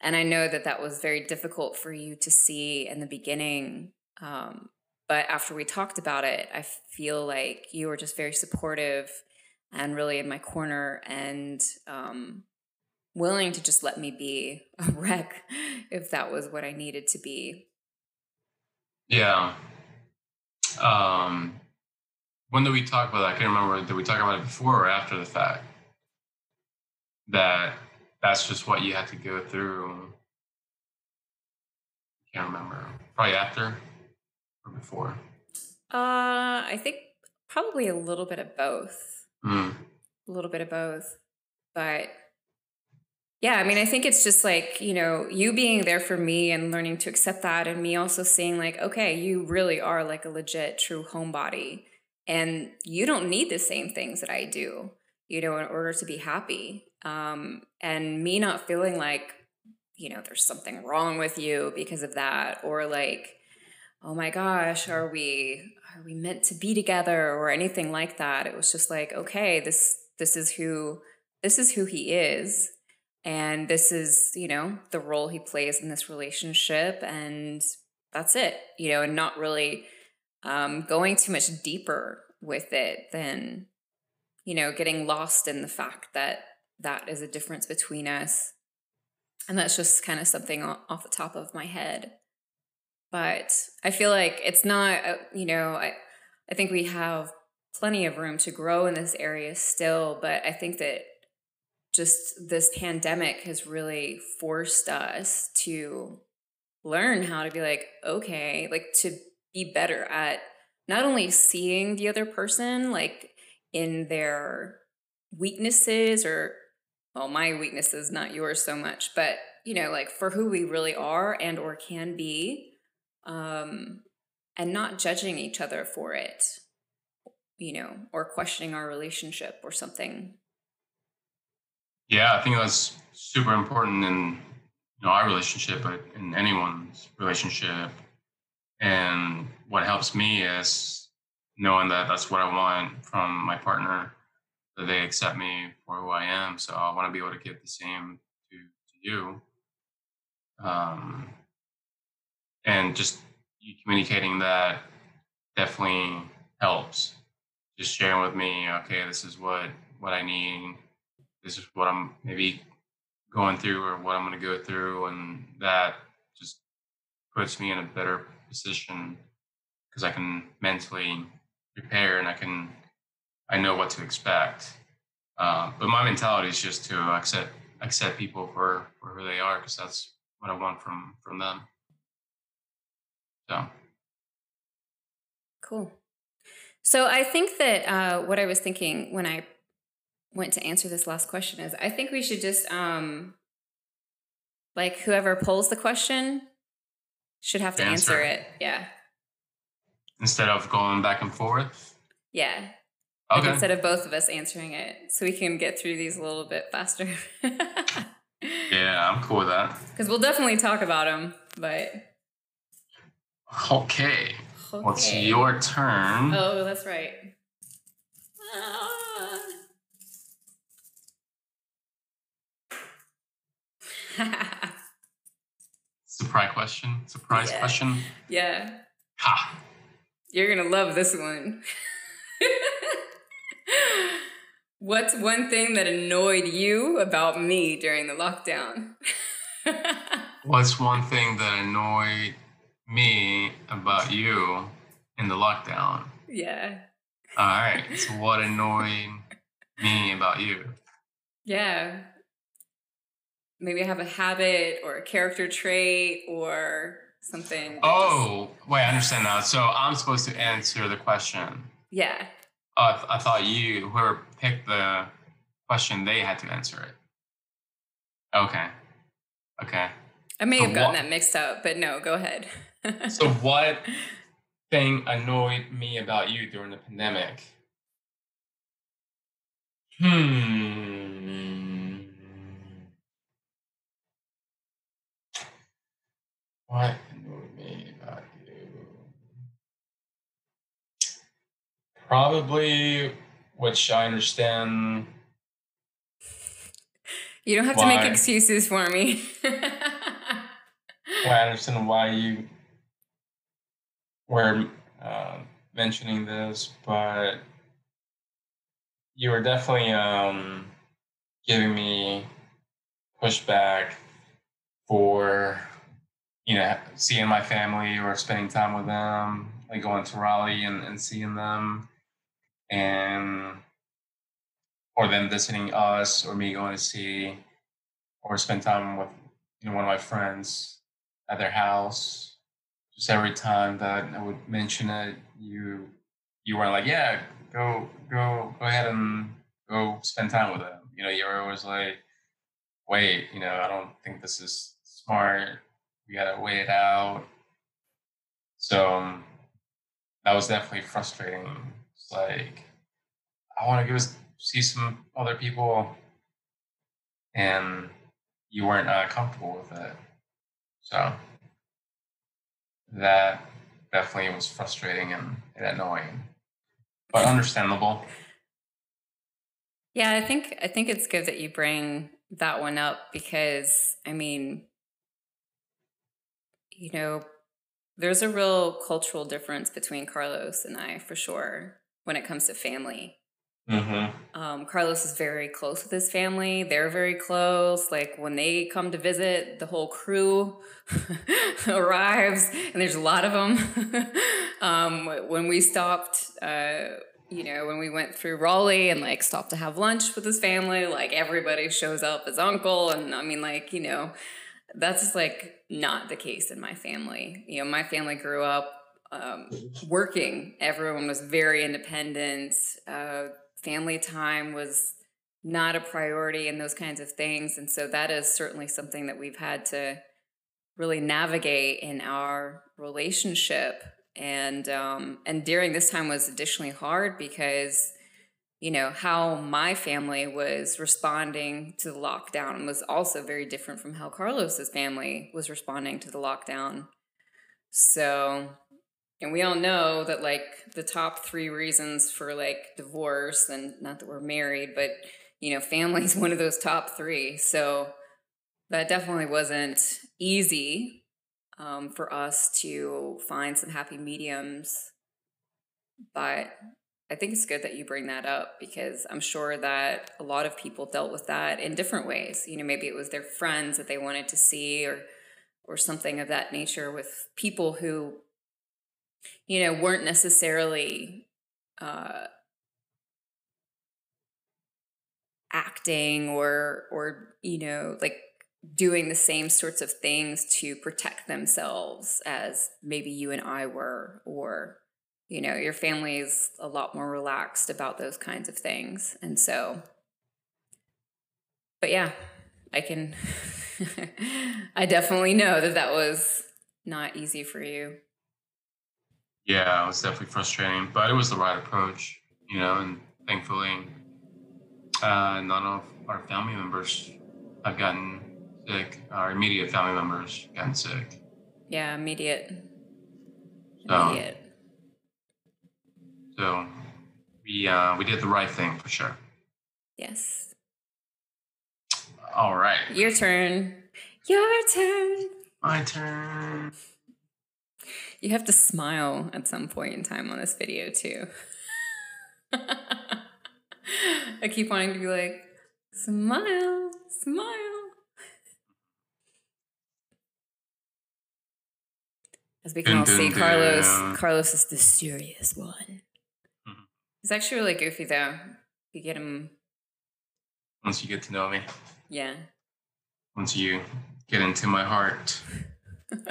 And i know that that was very difficult for you to see in the beginning um but after we talked about it i feel like you were just very supportive and really in my corner and um willing to just let me be a [LAUGHS] wreck if that was what i needed to be Yeah. Um, when did we talk about that? I can't remember. Did we talk about it before or after the fact? That that's just what you had to go through. I can't remember. Probably after or before. Uh, I think probably a little bit of both. Mm. A little bit of both. But yeah, I mean, I think it's just like, you know, you being there for me and learning to accept that, and me also seeing, like, okay, you really are like a legit true homebody. And you don't need the same things that I do, you know, in order to be happy. Um, and me not feeling like, you know, there's something wrong with you because of that, or like, oh my gosh, are we are we meant to be together or anything like that? It was just like, okay, this this is who this is who he is and this is, you know, the role he plays in this relationship and that's it, you know, and not really um going too much deeper with it than you know, getting lost in the fact that that is a difference between us. And that's just kind of something off the top of my head but I feel like it's not, uh, you know, I, I think we have plenty of room to grow in this area still, but I think that just this pandemic has really forced us to learn how to be like, okay, like to be better at not only seeing the other person like in their weaknesses or well my weaknesses not yours so much but you know like for who we really are and or can be um, and not judging each other for it, you know, or questioning our relationship or something. Yeah, I think that's super important in you know our relationship, but in anyone's relationship. And what helps me is knowing that that's what I want from my partner, that they accept me for who I am. So I want to be able to give the same to to you. Um, and just you communicating that definitely helps. Just sharing with me, okay, this is what what I need. This is what I'm maybe going through or what I'm going to go through, and that just puts me in a better position because I can mentally prepare and I can I know what to expect. Uh, but my mentality is just to accept accept people for for who they are because that's what I want from from them. So cool. So I think that uh, what I was thinking when I went to answer this last question is I think we should just um, like whoever pulls the question should have to answer, answer it. Yeah. Instead of going back and forth. Yeah. Okay. Like instead of both of us answering it, so we can get through these a little bit faster. [LAUGHS] yeah, I'm cool with that. Because we'll definitely talk about them, but Okay. okay. What's your turn? Oh, that's right. [LAUGHS] Surprise question. Surprise yeah. question. Yeah. Ha. You're going to love this one. [LAUGHS] What's one thing that annoyed you about me during the lockdown? [LAUGHS] What's one thing that annoyed me about you in the lockdown? Yeah. All right. So, what annoyed me about you? Yeah. Maybe I have a habit or a character trait or something. Oh, just... wait, I understand now. So, I'm supposed to answer the question. Yeah. Oh, I, th- I thought you, whoever picked the question, they had to answer it. Okay. Okay. I may so have gotten what, that mixed up, but no, go ahead. so, [LAUGHS] what thing annoyed me about you during the pandemic? Hmm. What annoyed me about you? Probably, which I understand. You don't have why, to make excuses for me. [LAUGHS] why I understand why you were uh, mentioning this, but you were definitely um, giving me pushback for you know seeing my family or spending time with them, like going to Raleigh and, and seeing them, and or them visiting us, or me going to see or spend time with you know one of my friends at their house just every time that I would mention it, you you weren't like, yeah, go go go ahead and go spend time with them. You know, you were always like, wait, you know, I don't think this is smart. We gotta wait it out. So um, that was definitely frustrating. It's like I want to go see some other people, and you weren't uh, comfortable with it. So that definitely was frustrating and, and annoying, but understandable. Yeah, I think I think it's good that you bring that one up because I mean, you know, there's a real cultural difference between Carlos and I for sure when it comes to family. Mm-hmm. Um, Carlos is very close with his family. They're very close. Like when they come to visit, the whole crew [LAUGHS] arrives, and there's a lot of them. [LAUGHS] um, when we stopped, uh, you know, when we went through Raleigh and like stopped to have lunch with his family, like everybody shows up as uncle, and I mean, like you know, that's like not the case in my family. You know, my family grew up um, working. Everyone was very independent. Uh, family time was not a priority and those kinds of things. And so that is certainly something that we've had to really navigate in our relationship. And um, and during this time was additionally hard because you know how my family was responding to the lockdown was also very different from how Carlos's family was responding to the lockdown. So and we all know that like the top three reasons for like divorce and not that we're married but you know family's [LAUGHS] one of those top three so that definitely wasn't easy um, for us to find some happy mediums but i think it's good that you bring that up because i'm sure that a lot of people dealt with that in different ways. You know maybe it was their friends that they wanted to see or or something of that nature with people who you know, weren't necessarily uh, acting or or you know like doing the same sorts of things to protect themselves as maybe you and I were or you know your family is a lot more relaxed about those kinds of things and so but yeah I can [LAUGHS] I definitely know that that was not easy for you yeah, it was definitely frustrating, but it was the right approach, you know, and thankfully, uh, none of our family members have gotten sick. Our immediate family members gotten sick. Yeah, immediate. Immediate. So, so we uh, we did the right thing for sure. Yes. All right. Your turn. Your turn. My turn. You have to smile at some point in time on this video too. [LAUGHS] I keep wanting to be like, smile, smile. As we can all see, Carlos Carlos is the serious one. He's actually really goofy though. You get him once you get to know me. Yeah. Once you get into my heart. [LAUGHS]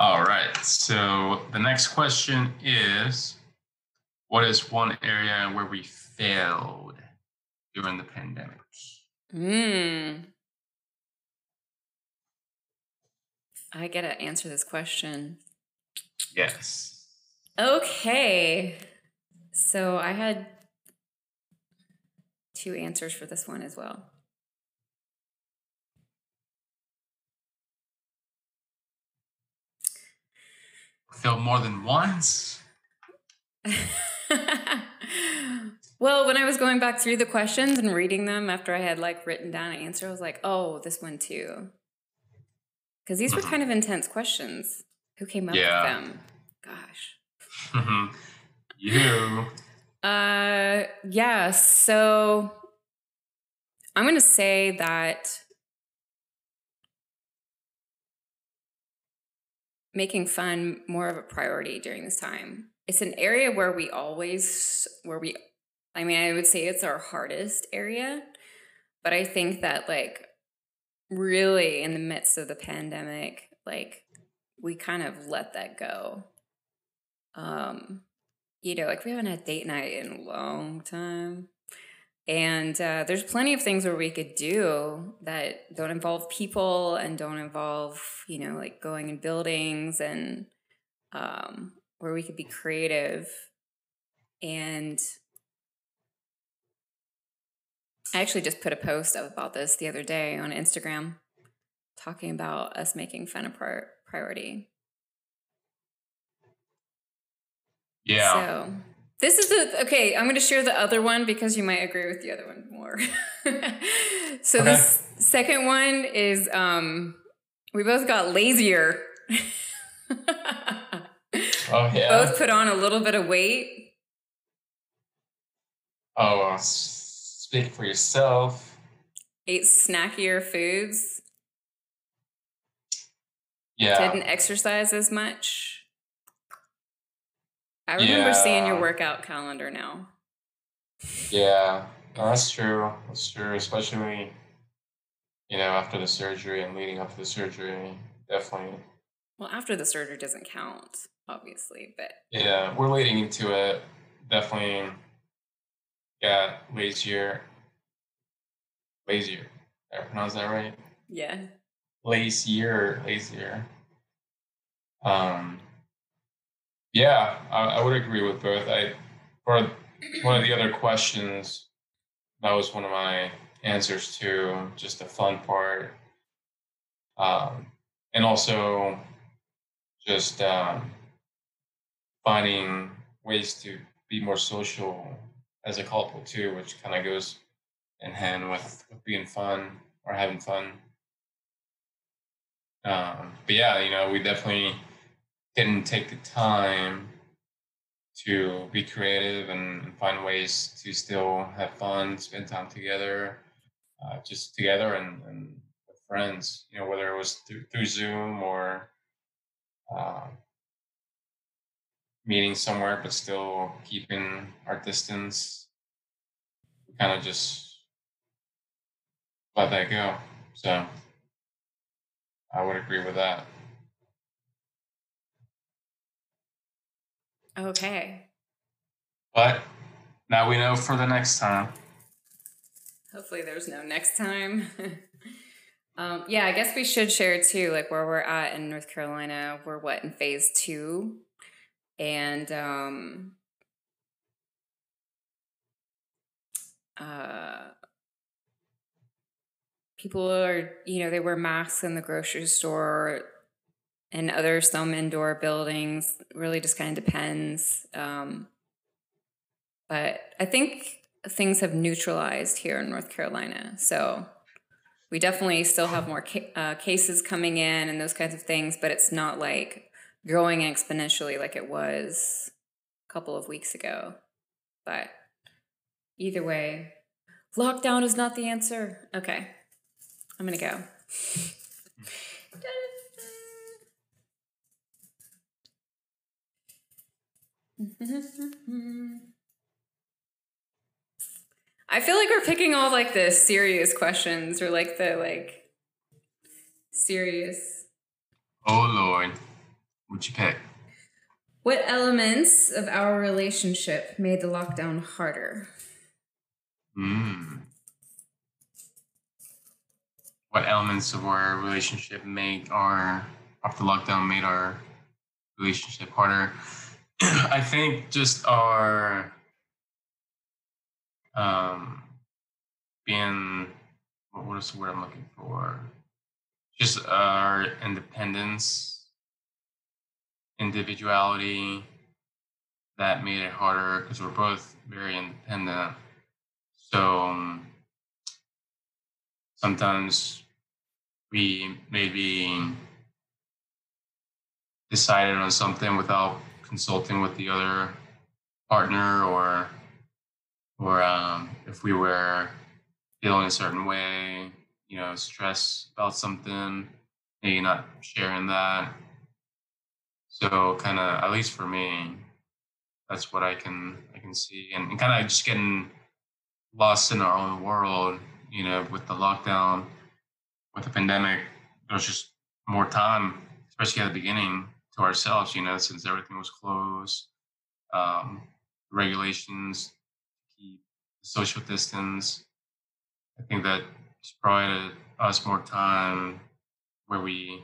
all right. So the next question is what is one area where we failed during the pandemic? Hmm. I get to answer this question. Yes. Okay. So I had two answers for this one as well. Feel more than once? [LAUGHS] well, when I was going back through the questions and reading them after I had like written down an answer, I was like, oh, this one too because these were mm-hmm. kind of intense questions. Who came up yeah. with them? Gosh. [LAUGHS] You. Uh, yeah. So I'm going to say that making fun more of a priority during this time. It's an area where we always, where we, I mean, I would say it's our hardest area, but I think that like really in the midst of the pandemic, like we kind of let that go. Um, you know, like we haven't had date night in a long time. And uh, there's plenty of things where we could do that don't involve people and don't involve, you know, like going in buildings and um, where we could be creative. And I actually just put a post up about this the other day on Instagram, talking about us making fun a prior- priority. Yeah. So this is the okay. I'm going to share the other one because you might agree with the other one more. [LAUGHS] so okay. this second one is um, we both got lazier. oh yeah. Both put on a little bit of weight. Oh. Uh, speak for yourself. Ate snackier foods. Yeah. Didn't exercise as much. I remember yeah. seeing your workout calendar now. Yeah, no, that's true. That's true, especially you know after the surgery and leading up to the surgery. Definitely. Well, after the surgery doesn't count, obviously, but yeah, we're leading into it. Definitely yeah, lazier. Lazier. Did I pronounce that right? Yeah. Lazier, lazier. Um, yeah, I, I would agree with both. I for one of the other questions, that was one of my answers to just the fun part, um, and also just um, finding ways to be more social as a couple too, which kind of goes in hand with, with being fun or having fun. Um, but yeah, you know, we definitely didn't take the time to be creative and find ways to still have fun, spend time together, uh, just together and, and with friends. You know, whether it was through, through Zoom or uh, meeting somewhere, but still keeping our distance. Kind of just let that go. So I would agree with that. Okay. But now we know for the next time. Hopefully, there's no next time. [LAUGHS] um, yeah, I guess we should share too, like where we're at in North Carolina. We're what in phase two, and um, uh, people are, you know, they wear masks in the grocery store and other some indoor buildings. Really just kind of depends. Um, but I think things have neutralized here in North Carolina. So we definitely still have more ca- uh, cases coming in and those kinds of things, but it's not like growing exponentially like it was a couple of weeks ago. But either way, lockdown is not the answer. Okay, I'm gonna go. [LAUGHS] I feel like we're picking all like the serious questions or like the like serious. Oh Lord, what'd you pick? What elements of our relationship made the lockdown harder? Hmm. What elements of our relationship make our of the lockdown made our relationship harder? [CLEARS THROAT] I think just our um being what is the word I'm looking for? Just our independence, individuality that made it harder because we're both very independent. So um, sometimes we maybe decided on something without consulting with the other partner or or um, if we were feeling a certain way, you know, stress about something, maybe not sharing that. So kind of, at least for me, that's what I can I can see, and, and kind of just getting lost in our own world. You know, with the lockdown, with the pandemic, there's just more time, especially at the beginning, to ourselves. You know, since everything was closed, um, regulations keep social distance. I think that provided us more time where we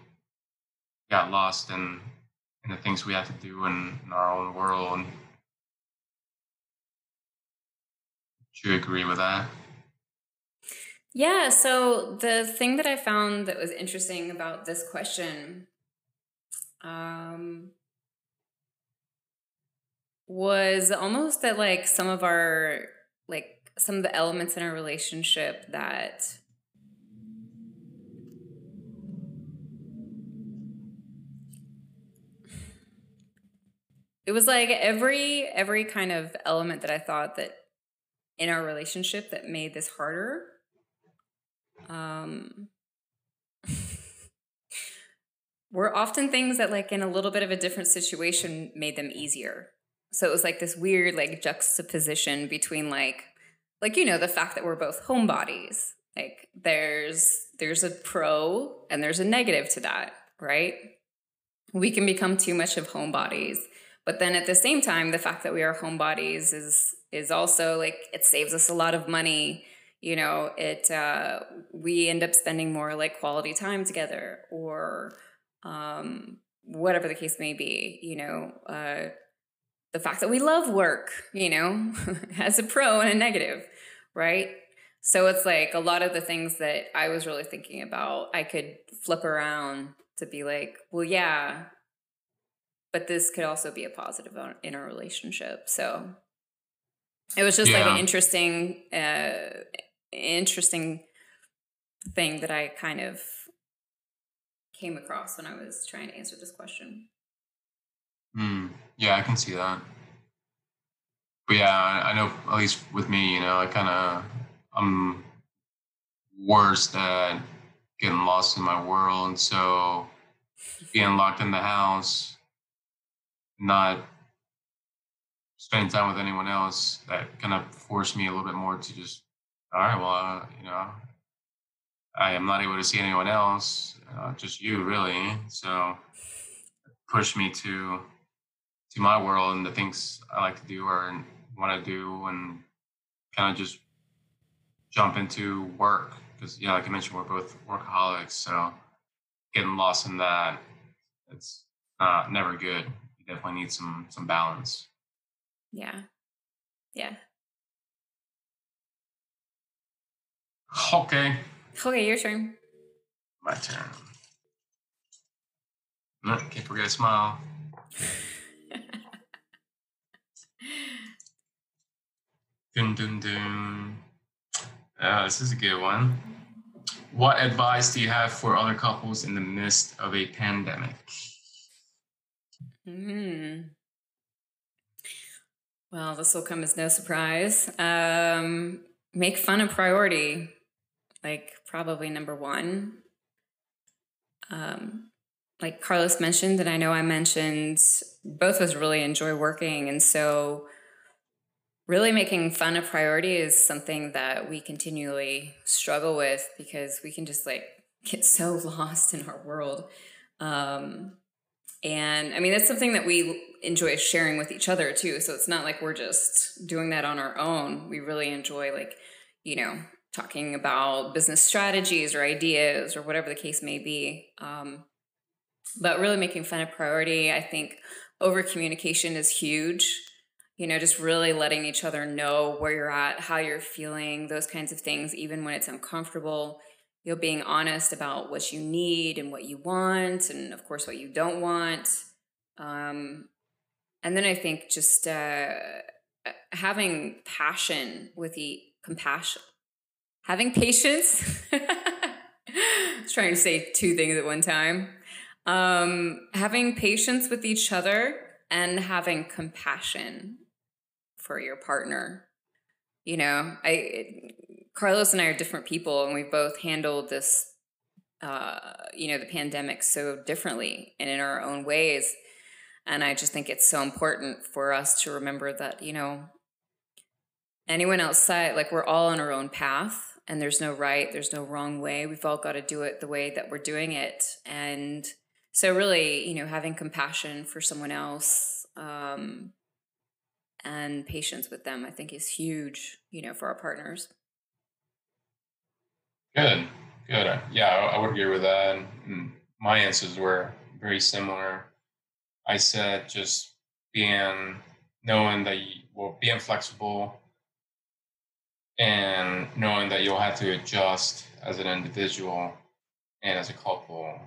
got lost in in the things we had to do in, in our own world. Do you agree with that? Yeah, so the thing that I found that was interesting about this question um, was almost that like some of our like some of the elements in our relationship that it was like every every kind of element that I thought that in our relationship that made this harder. Um were often things that like in a little bit of a different situation made them easier. So it was like this weird like juxtaposition between like like you know the fact that we're both homebodies. Like there's there's a pro and there's a negative to that right? We can become too much of homebodies. But then at the same time the fact that we are homebodies is is also like it saves us a lot of money. You know it uh, we end up spending more like quality time together or um, whatever the case may be you know uh, the fact that we love work you know [LAUGHS] has a pro and a negative right so it's like a lot of the things that i was really thinking about i could flip around to be like well yeah but this could also be a positive in a relationship so it was just yeah. like an interesting uh interesting thing that i kind of came across when i was trying to answer this question. Mm, yeah i can see that. But yeah i know at least with me you know i kind of i'm worse at getting lost in my world and so being locked in the house not spending time with anyone else that kind of forced me a little bit more to just all right well uh, you know i am not able to see anyone else uh, just you really so push me to to my world and the things i like to do or want to do and kind of just jump into work because yeah like i mentioned we're both workaholics so getting lost in that it's uh, never good You definitely need some some balance. Yeah. Yeah. Okay. Okay, your turn. My turn. No, can't forget a smile. [LAUGHS] dun dun dun. Uh, this is a good one. what advice do you have for other couples in the midst of a pandemic? Hmm. Well, this will come as no surprise. Um, make fun a priority, like probably number one. Um, like Carlos mentioned, and I know I mentioned, both of us really enjoy working. And so, really making fun a priority is something that we continually struggle with because we can just like get so [LAUGHS] lost in our world. Um, and I mean, that's something that we enjoy sharing with each other too. So it's not like we're just doing that on our own. We really enjoy, like, you know, talking about business strategies or ideas or whatever the case may be. Um, but really making fun a priority. I think over communication is huge. You know, just really letting each other know where you're at, how you're feeling, those kinds of things, even when it's uncomfortable. You know, being honest about what you need and what you want, and of course, what you don't want. Um, and then I think just uh, having passion with the compassion, having patience. [LAUGHS] I was trying to say two things at one time. Um, having patience with each other and having compassion for your partner. You know, I Carlos and I are different people, and we've both handled this, uh, you know, the pandemic so differently and in our own ways. And I just think it's so important for us to remember that, you know, anyone outside, like we're all on our own path and there's no right, there's no wrong way. We've all got to do it the way that we're doing it. And so, really, you know, having compassion for someone else um, and patience with them, I think is huge, you know, for our partners. Good, good. Yeah, I would agree with that. And my answers were very similar. I said just being knowing that you well being flexible and knowing that you'll have to adjust as an individual and as a couple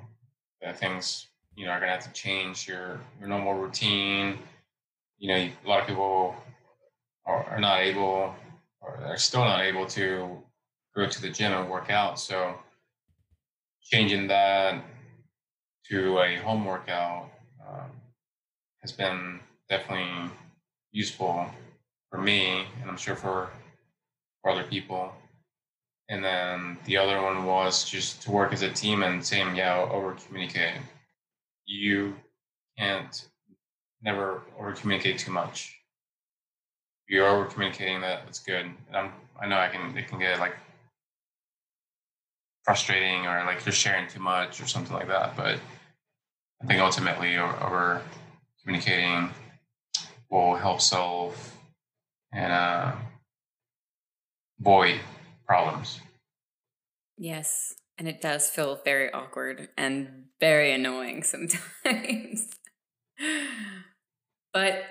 that things you know are gonna have to change your your normal routine. You know a lot of people are, are not able or are still not able to go to the gym and work out. So changing that to a home workout um, has been definitely useful for me, and I'm sure for for other people. And then the other one was just to work as a team and same, yeah, over communicate. You can't never over communicate too much. If you're over communicating that, that's good. And I'm, I know I can, it can get like frustrating or like you're sharing too much or something like that. But I think ultimately over, over communicating will help solve and uh, avoid problems. Yes, and it does feel very awkward and very annoying [LAUGHS] sometimes. but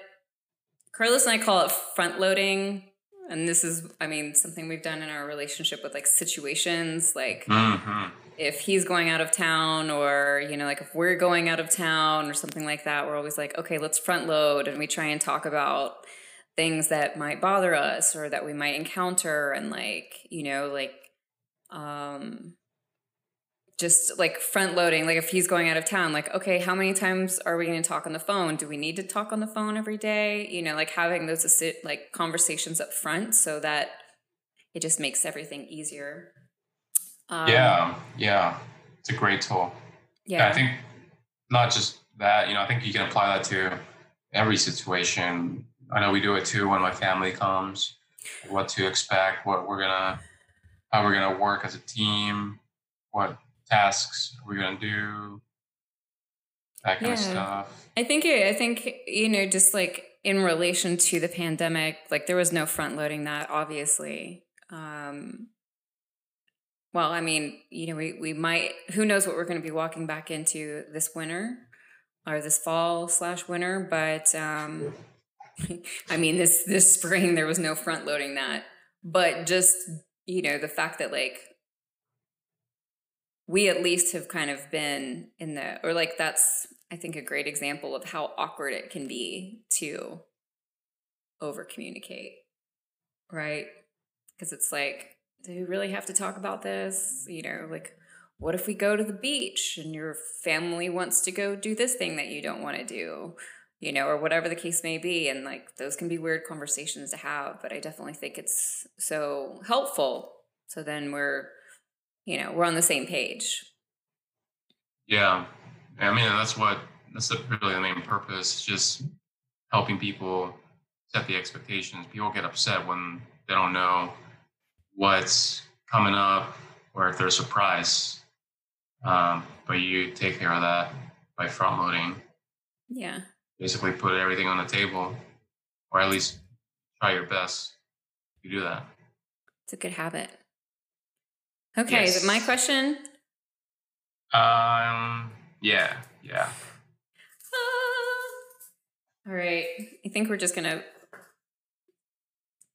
Carlos and I call it front loading. And this is, I mean, something we've done in our relationship with like situations. Like, mm-hmm if he's going out of town or you know like if we're going out of town or something like that we're always like okay let's front load and we try and talk about things that might bother us or that we might encounter and like you know like um just like front loading like if he's going out of town like okay how many times are we going to talk on the phone do we need to talk on the phone every day you know like having those like conversations up front so that it just makes everything easier um, yeah, yeah, it's a great tool. Yeah. yeah, I think not just that. You know, I think you can apply that to every situation. I know we do it too when my family comes. What to expect? What we're gonna, how we're gonna work as a team. What tasks we're gonna do. That kind yeah. of stuff. I think. I think you know, just like in relation to the pandemic, like there was no front loading that, obviously. Um, well, I mean, you know, we, we might, who knows what we're going to be walking back into this winter or this fall slash winter. But um, [LAUGHS] I mean, this, this spring, there was no front loading that. But just, you know, the fact that like we at least have kind of been in the, or like that's, I think, a great example of how awkward it can be to over communicate, right? Because it's like, do we really have to talk about this? You know, like, what if we go to the beach and your family wants to go do this thing that you don't want to do? You know, or whatever the case may be. And like, those can be weird conversations to have, but I definitely think it's so helpful. So then we're, you know, we're on the same page. Yeah. I mean, that's what, that's really the main purpose, just helping people set the expectations. People get upset when they don't know what's coming up or if they're a surprise. Um, but you take care of that by front loading. Yeah. Basically, put everything on the table, or at least try your best to do that. It's a good habit. Okay, yes. is it my question? Um. Yeah. Yeah. All right. I think we're just gonna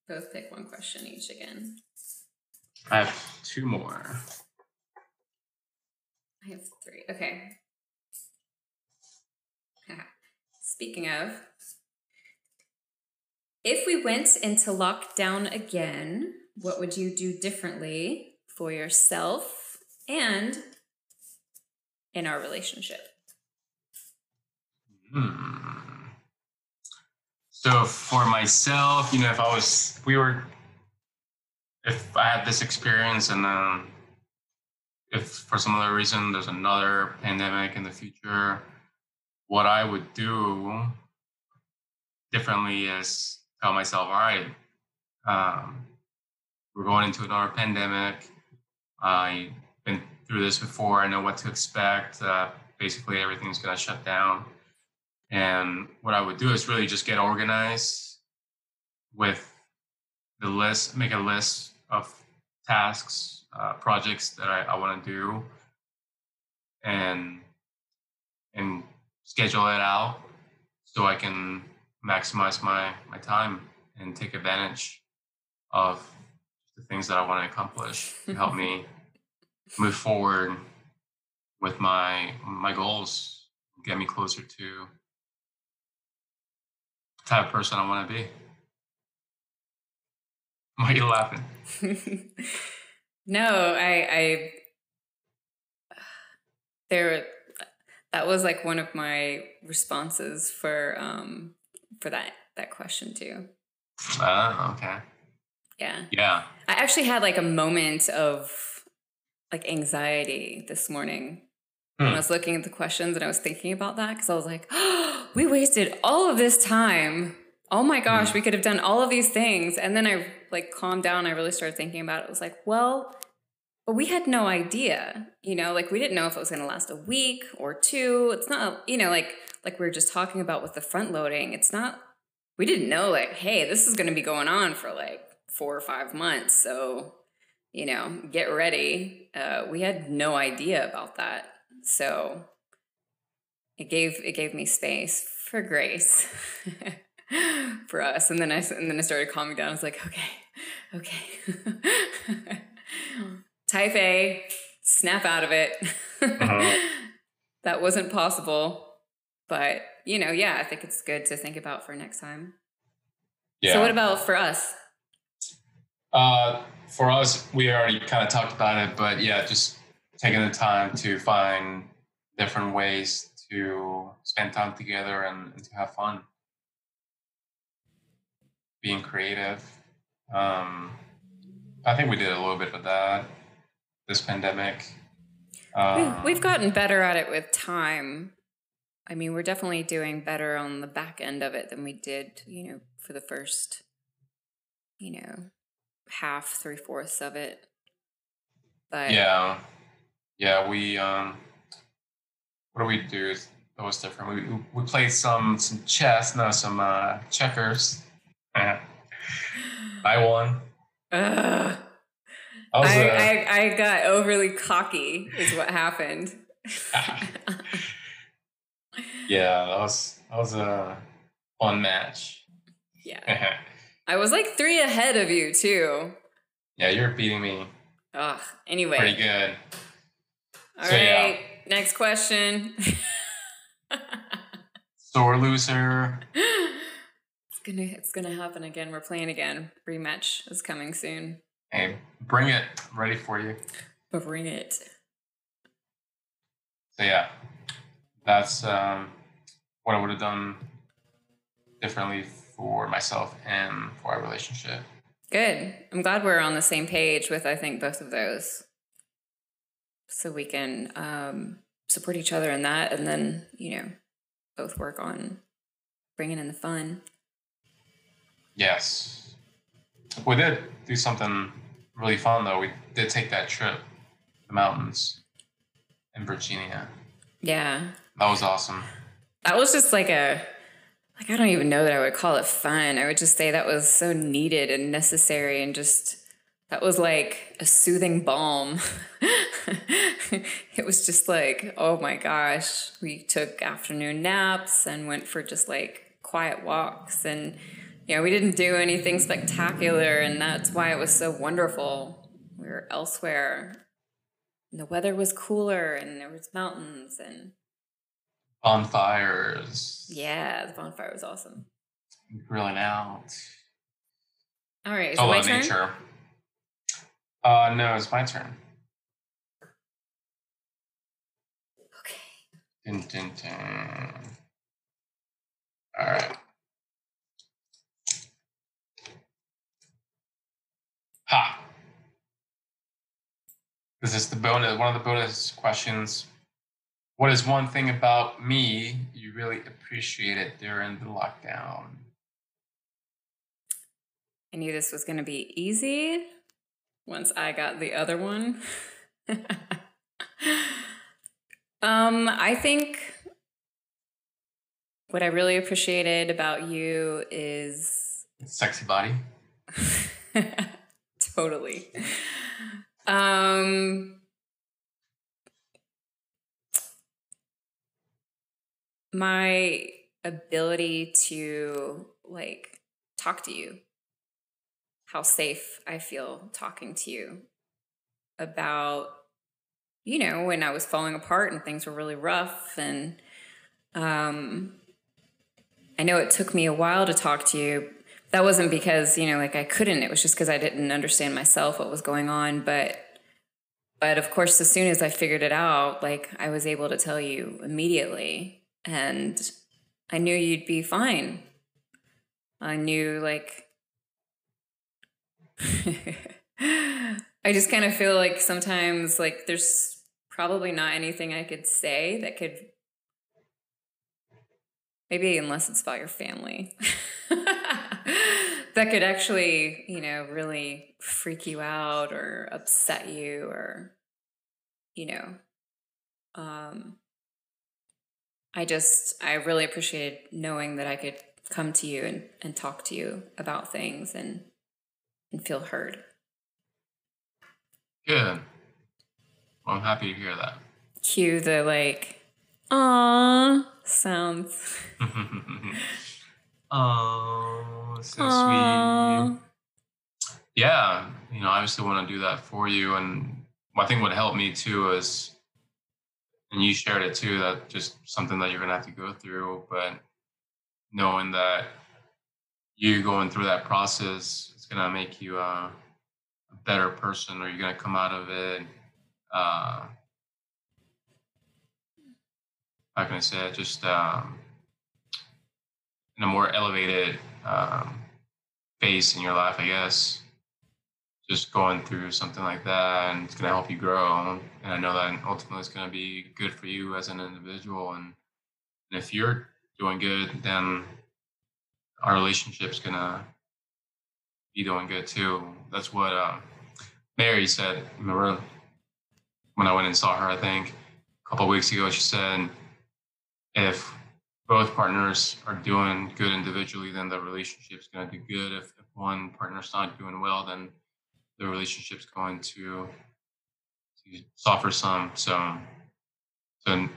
both pick one question each again. I have two more. I have three. Okay. Speaking of, if we went into lockdown again, what would you do differently for yourself and in our relationship? Hmm. So for myself, you know, if I was, we were, if I had this experience and then if for some other reason there's another pandemic in the future, what I would do differently is tell myself, all right, um, we're going into another pandemic. I've been through this before. I know what to expect. Uh, basically, everything's going to shut down. And what I would do is really just get organized with the list, make a list of tasks, uh, projects that I, I want to do, and and schedule it out so I can maximize my my time and take advantage of the things that I want to accomplish to help me [LAUGHS] move forward with my my goals, get me closer to the type of person I want to be. Why are you laughing? [LAUGHS] no, I, I, there, that was like one of my responses for, um, for that, that question too. Oh, okay. Yeah. Yeah. I actually had like a moment of like anxiety this morning when I hmm. was looking at the questions and I was thinking about that because I was like, oh, [GASPS] we wasted all of this time. Oh my gosh, mm. we could have done all of these things. And then I like calmed down. I really started thinking about it. It was like, well, but we had no idea, you know, like we didn't know if it was going to last a week or two. It's not, you know, like like we were just talking about with the front loading. It's not. We didn't know like, hey, this is going to be going on for like four or five months. So, you know, get ready. Uh, we had no idea about that. So it gave it gave me space for grace [LAUGHS] for us. And then I and then I started calming down. I was like, okay, okay. [LAUGHS] Type A, snap out of it. Uh-huh. [LAUGHS] that wasn't possible. But you know, yeah, I think it's good to think about for next time. Yeah. So what about for us? Uh, for us, we already kind of talked about it, but yeah, just taking the time to find different ways to spend time together and, and to have fun being creative um, i think we did a little bit of that this pandemic um, we've gotten better at it with time i mean we're definitely doing better on the back end of it than we did you know for the first you know half three fourths of it but yeah yeah, we um, what do we do? That was different. We we played some some chess, no, some uh, checkers. [LAUGHS] I won. Uh, I, was, I, uh, I, I got overly cocky. Is what happened. [LAUGHS] yeah, that was that was a fun match. Yeah, [LAUGHS] I was like three ahead of you too. Yeah, you're beating me. Ugh. Anyway, pretty good. All so, right, yeah. next question. [LAUGHS] Sore loser. It's gonna it's gonna happen again. We're playing again. Rematch is coming soon. Hey, Bring it. I'm ready for you. Bring it. So yeah, that's um, what I would have done differently for myself and for our relationship. Good. I'm glad we're on the same page with I think both of those, so we can um, support each other in that, and then you know, both work on bringing in the fun. Yes, we did do something really fun though. We did take that trip, the mountains in Virginia. Yeah. That was awesome. That was just like a like I don't even know that I would call it fun. I would just say that was so needed and necessary and just that was like a soothing balm. [LAUGHS] it was just like, oh my gosh, we took afternoon naps and went for just like quiet walks and you know, we didn't do anything spectacular and that's why it was so wonderful. We were elsewhere. And the weather was cooler and there was mountains and bonfires. Yeah, the bonfire was awesome. Grilling out. All right, is it my turn? nature. Uh, no, it's my turn. Okay. Dun, dun, dun. All right. Ha. This is the bonus. One of the bonus questions what is one thing about me you really appreciated during the lockdown? I knew this was going to be easy once I got the other one. [LAUGHS] um, I think what I really appreciated about you is sexy body. [LAUGHS] totally. Um, my ability to like talk to you how safe i feel talking to you about you know when i was falling apart and things were really rough and um i know it took me a while to talk to you that wasn't because you know like i couldn't. It was just because i didn't understand myself what was going on. But but of course as soon as i figured it out like i was able to tell you immediately. And I knew you'd be fine. I knew like [LAUGHS] I just kind of feel like sometimes like there's probably not anything I could say that could maybe unless it's about your family [LAUGHS] that could actually, you know, really freak you out or upset you or you know um I just, I really appreciated knowing that I could come to you and, and talk to you about things and, and feel heard. Good. Well, I'm happy to hear that. Cue the like, ah sounds. [LAUGHS] oh, so Aww. sweet. Yeah, you know, I obviously want to do that for you. And I think what helped me too is and you shared it too that just something that you're gonna have to go through but knowing that you going through that process it's gonna make you a, a better person or you're gonna come out of it uh how can i say it just um in a more elevated um phase in your life i guess. Just going through something like that and it's going to help you grow. And i know that ultimately it's going to be good for you as an individual. And, and if you're doing good then our relationship's going to be doing good too. That's what uh, mary said. Remember when i went and saw her i think a couple weeks ago she said if both partners are doing good individually then the relationship's going to do good if, if one partner's not doing well then the relationship's going to, to suffer some. So, so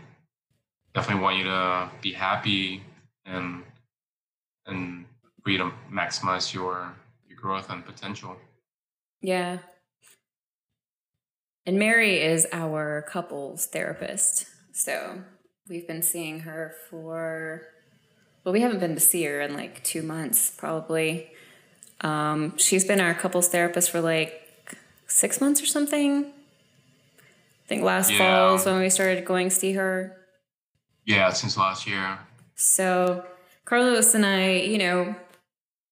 definitely want you to be happy and and for you to maximize your your growth and potential. Yeah. And Mary is our couples therapist. So we've been seeing her for well, we haven't been to see her in like two months, probably. Um, she's been our couples therapist for like six months or something. I think last yeah. fall is when we started going see her. Yeah, since last year. So Carlos and I, you know,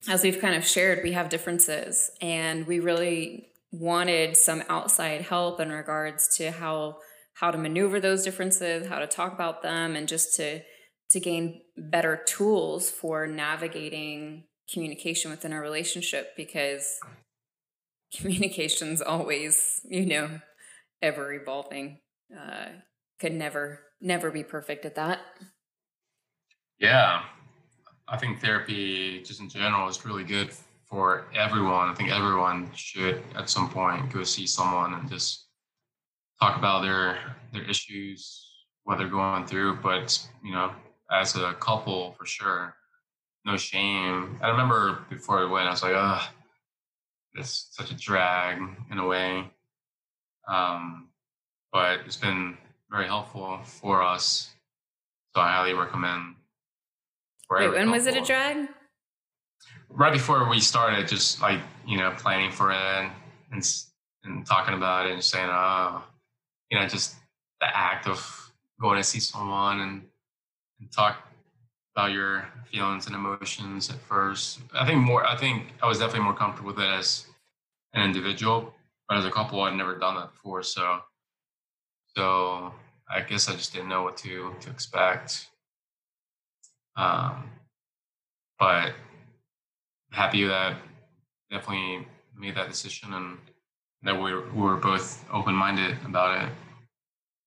as we've kind of shared, we have differences, and we really wanted some outside help in regards to how how to maneuver those differences, how to talk about them, and just to to gain better tools for navigating communication within a relationship because [LAUGHS] communication's always, you know, ever evolving. Uh, could never, never be perfect at that. Yeah. I think therapy, just in general, is really good for everyone. I think everyone should, at some point, go see someone and just talk about their their issues, what they're going through. But you know, as a couple, for sure, no shame. I remember before I went, I was like, "Ah, it's such a drag in a way." Um, but it's been very helpful for us, so I highly recommend. Wait, when was it a drag? Right before we started, just like you know, planning for it and and talking about it and saying, "Oh, you know, just the act of going to see someone and, and talk about your feelings and emotions at first. I think more. I think I was definitely more comfortable with it as an individual, but as a couple, I'd never done that before. So, so I guess I just didn't know what to to expect. Um, but happy that definitely made that decision and that we were, we were both open minded about it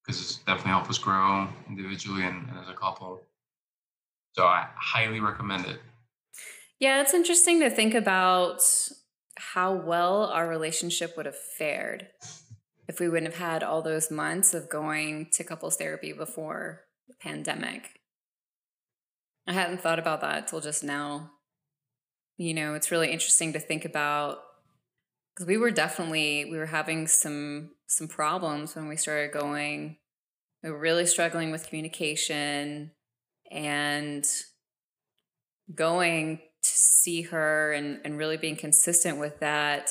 because it's definitely helped us grow individually and, and as a couple. So I highly recommend it. Yeah, it's interesting to think about how well our relationship would have fared if we wouldn't have had all those months of going to couples therapy before the pandemic. I hadn't thought about that till just now. You know, it's really interesting to think about because we were definitely we were having some some problems when we started going. We were really struggling with communication and going to see her and, and really being consistent with that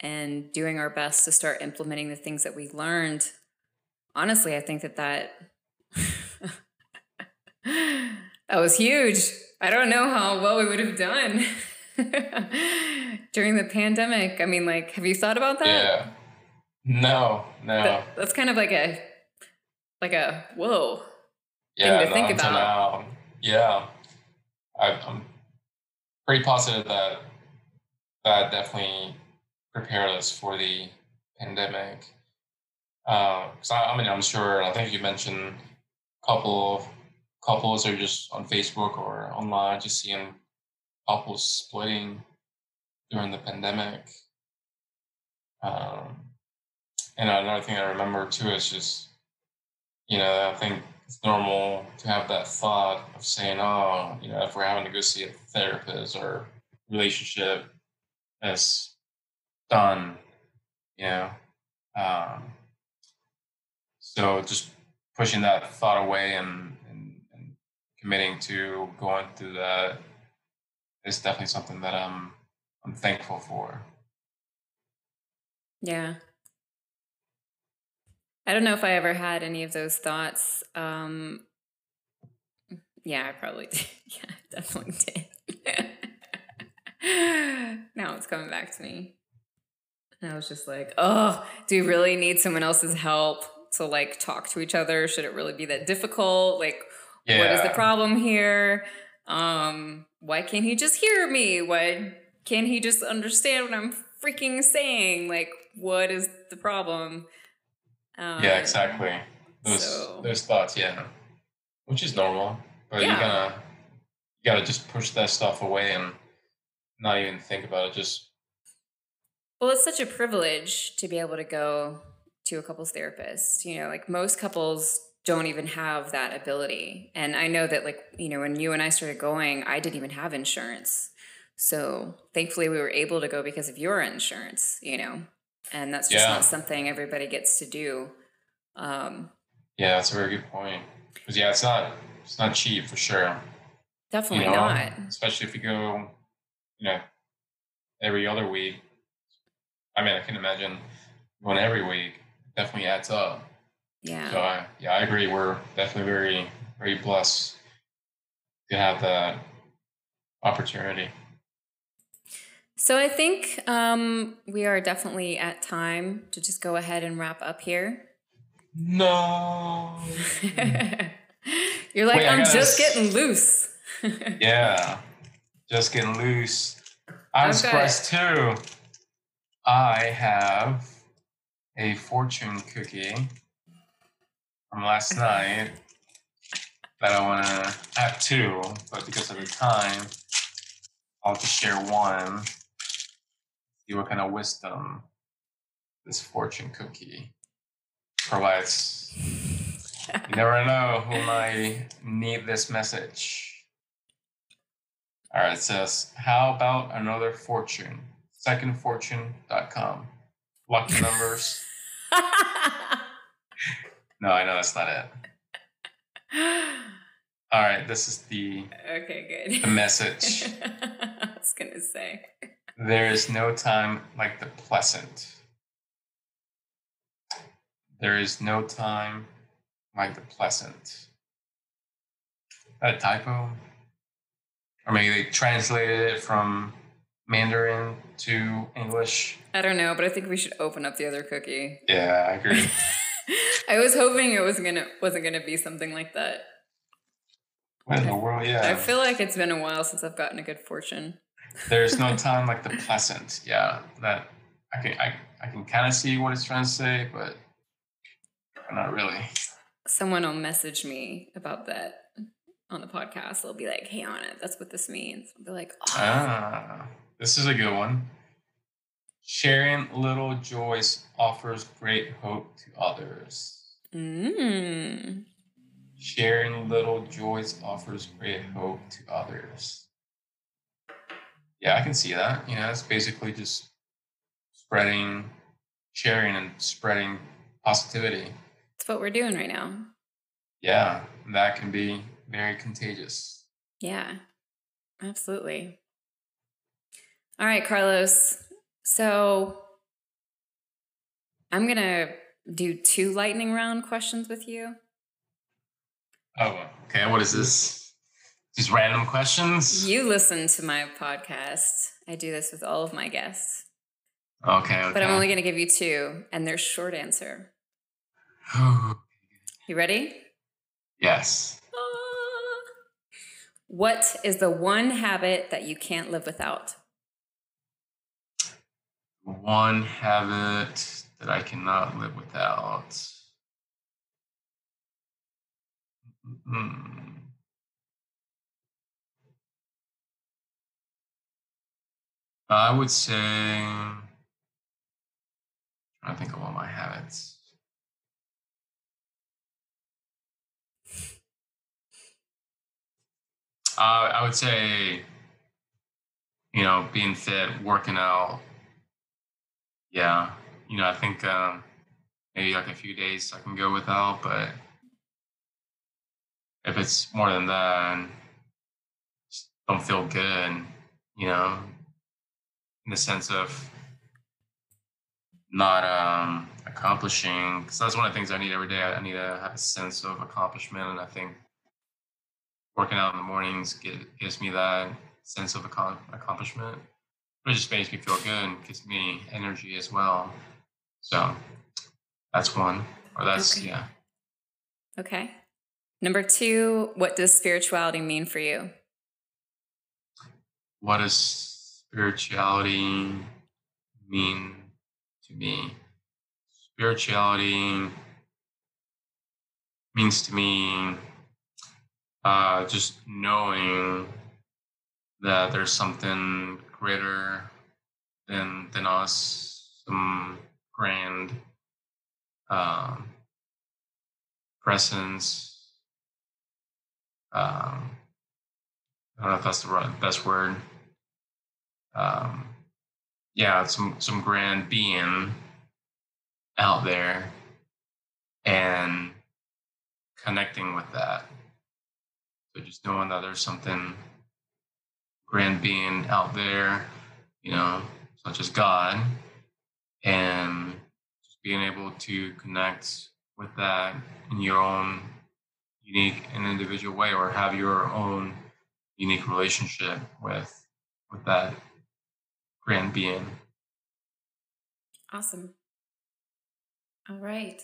and doing our best to start implementing the things that we learned. Honestly i think that that [LAUGHS] that was huge. I don't know how well we would have done [LAUGHS] during the pandemic. I mean like have you thought about that? Yeah no no that, that's kind of like a like a whoa yeah, thing to think about. Now, yeah, I, am pretty positive that that definitely prepared us for the pandemic. Because uh, I, I mean, I'm sure. I think you mentioned a couple of couples are just on Facebook or online, just seeing couples splitting during the pandemic. Um, and another thing I remember too is just, you know, I think it's normal to have that thought of saying, oh, you know, if we're having to go see a therapist or relationship is done, you know. Um, so just pushing that thought away and, and, and committing to going through that is definitely something that I'm I'm thankful for. Yeah, I don't know if I ever had any of those thoughts. Um, yeah, I probably [LAUGHS] did. Yeah, definitely did. [LAUGHS] now it's coming back to me. And I was just like, oh, do we really need someone else's help to like talk to each other? Should it really be that difficult? Like, yeah. what is the problem here? Um, why can't he just hear me? Why can't he just understand what I'm freaking saying? Like, what is the problem? Um, yeah, exactly. Those so, those thoughts, yeah, which is normal, but yeah. you gotta you gotta just push that stuff away and not even think about it. Just well, it's such a privilege to be able to go to a couples therapist. You know, like most couples don't even have that ability. And I know that, like, you know, when you and I started going, I didn't even have insurance. So thankfully, we were able to go because of your insurance, you know and that's just yeah. not something everybody gets to do. Um, yeah, that's a very good point. Because yeah, it's not it's not cheap for sure. Definitely you know, not. Especially if you go, you know, every other week, I mean, I can imagine going every week definitely adds up. Yeah. So I, yeah, I agree. We're definitely very, very blessed to have that opportunity. So I think um, we are definitely at time to just go ahead and wrap up here. No. [LAUGHS] You're like, Wait, I'm just s- getting loose. [LAUGHS] yeah, just getting loose. I'm Okay. surprised too. I have a fortune cookie from last [LAUGHS] night that I want to have two, but because of the time, I'll just share one. See what kind of wisdom this fortune cookie provides. You [LAUGHS] never know who might need this message. All right, it says, How about another fortune? Secondfortune.com. Lucky numbers. [LAUGHS] no, I know that's not it. [GASPS] All right, this is the, okay, good. the message. [LAUGHS] I was gonna say. There is no time like the pleasant. There is no time like the pleasant. That a typo? Or maybe they translated it from Mandarin to English. I don't know, but I think we should open up the other cookie. Yeah, I agree. [LAUGHS] I was hoping it was gonna wasn't gonna be something like that. what in the world? Yeah. I feel like it's been a while since I've gotten a good fortune. There's no time like the pleasant. Yeah, that I can I, I can kind of see what it's trying to say, but not really. Someone will message me about that on the podcast. They'll be like, "Hey, Anna, that's what this means." I'll be like, "Oh, Ah, this is a good one. Sharing little joys offers great hope to others. mm. Sharing little joys offers great hope to others. Yeah, I can see that. You know, it's basically just spreading, sharing, and spreading positivity. It's what we're doing right now." Yeah, that can be very contagious. Yeah, absolutely. All right, Carlos. So I'm going to do two lightning round questions with you. Oh, okay. What is this? Just random questions? You listen to my podcast. I do this with all of my guests, Okay, okay. but I'm only going to give you two, and they're short answer. [SIGHS] You ready? yes. Ah. What is the one habit that you can't live without? One habit that I cannot live without. Hmm. I would say. To think of all my habits. Uh, I would say, you know, being fit, working out. Yeah, you know, I think um, maybe like a few days I can go without, but if it's more than that, don't feel good, you know, in the sense of not um, accomplishing, because that's one of the things I need every day. I need to have a sense of accomplishment, and I think working out in the mornings get, gives me that sense of accom- accomplishment. It just makes me feel good and gives me energy as well. So that's one, or that's Okay. yeah. Okay. Number two, what does spirituality mean for you? What does spirituality mean to me? Spirituality means to me uh, just knowing that there's something greater than than us, some grand um, presence. Um, I don't know if that's the right, best word. Um, yeah, some some grand being out there, and connecting with that. So just knowing that there's something grand being out there, you know, such as God, and just being able to connect with that in your own unique and individual way or have your own unique relationship with with that grand being awesome. All right.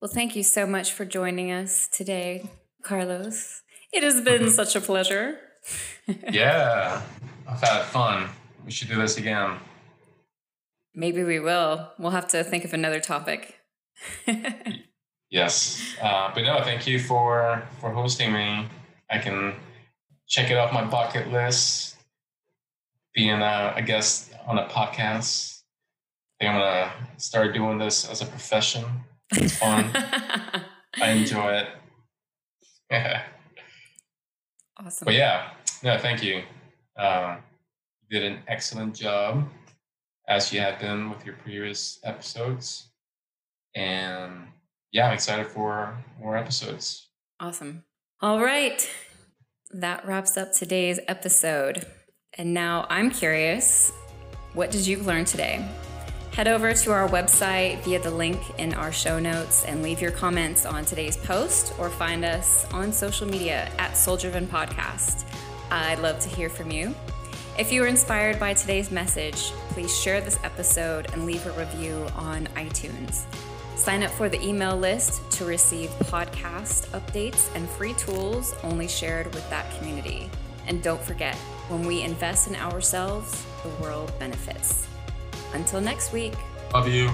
Well thank you so much for joining us today carlos. It has been mm-hmm. such a pleasure. [LAUGHS] Yeah. I've had fun. We should do this again. Maybe we will. We'll have to think of another topic. [LAUGHS] Yes, uh, but no, thank you for for hosting me. I can check it off my bucket list. Being a, a guest on a podcast. I think I'm gonna start doing this as a profession. It's fun. [LAUGHS] I enjoy it. Yeah. Awesome. But yeah, no, thank you. Uh, you did an excellent job, as you have been with your previous episodes. And yeah, I'm excited for more episodes. Awesome. All right. That wraps up today's episode. And now I'm curious what did you learn today? Head over to our website via the link in our show notes and leave your comments on today's post or find us on social media at Soul Driven Podcast. I'd love to hear from you. If you were inspired by today's message, please share this episode and leave a review on iTunes. Sign up for the email list to receive podcast updates and free tools only shared with that community. And don't forget, when we invest in ourselves, the world benefits. Until next week. Love you.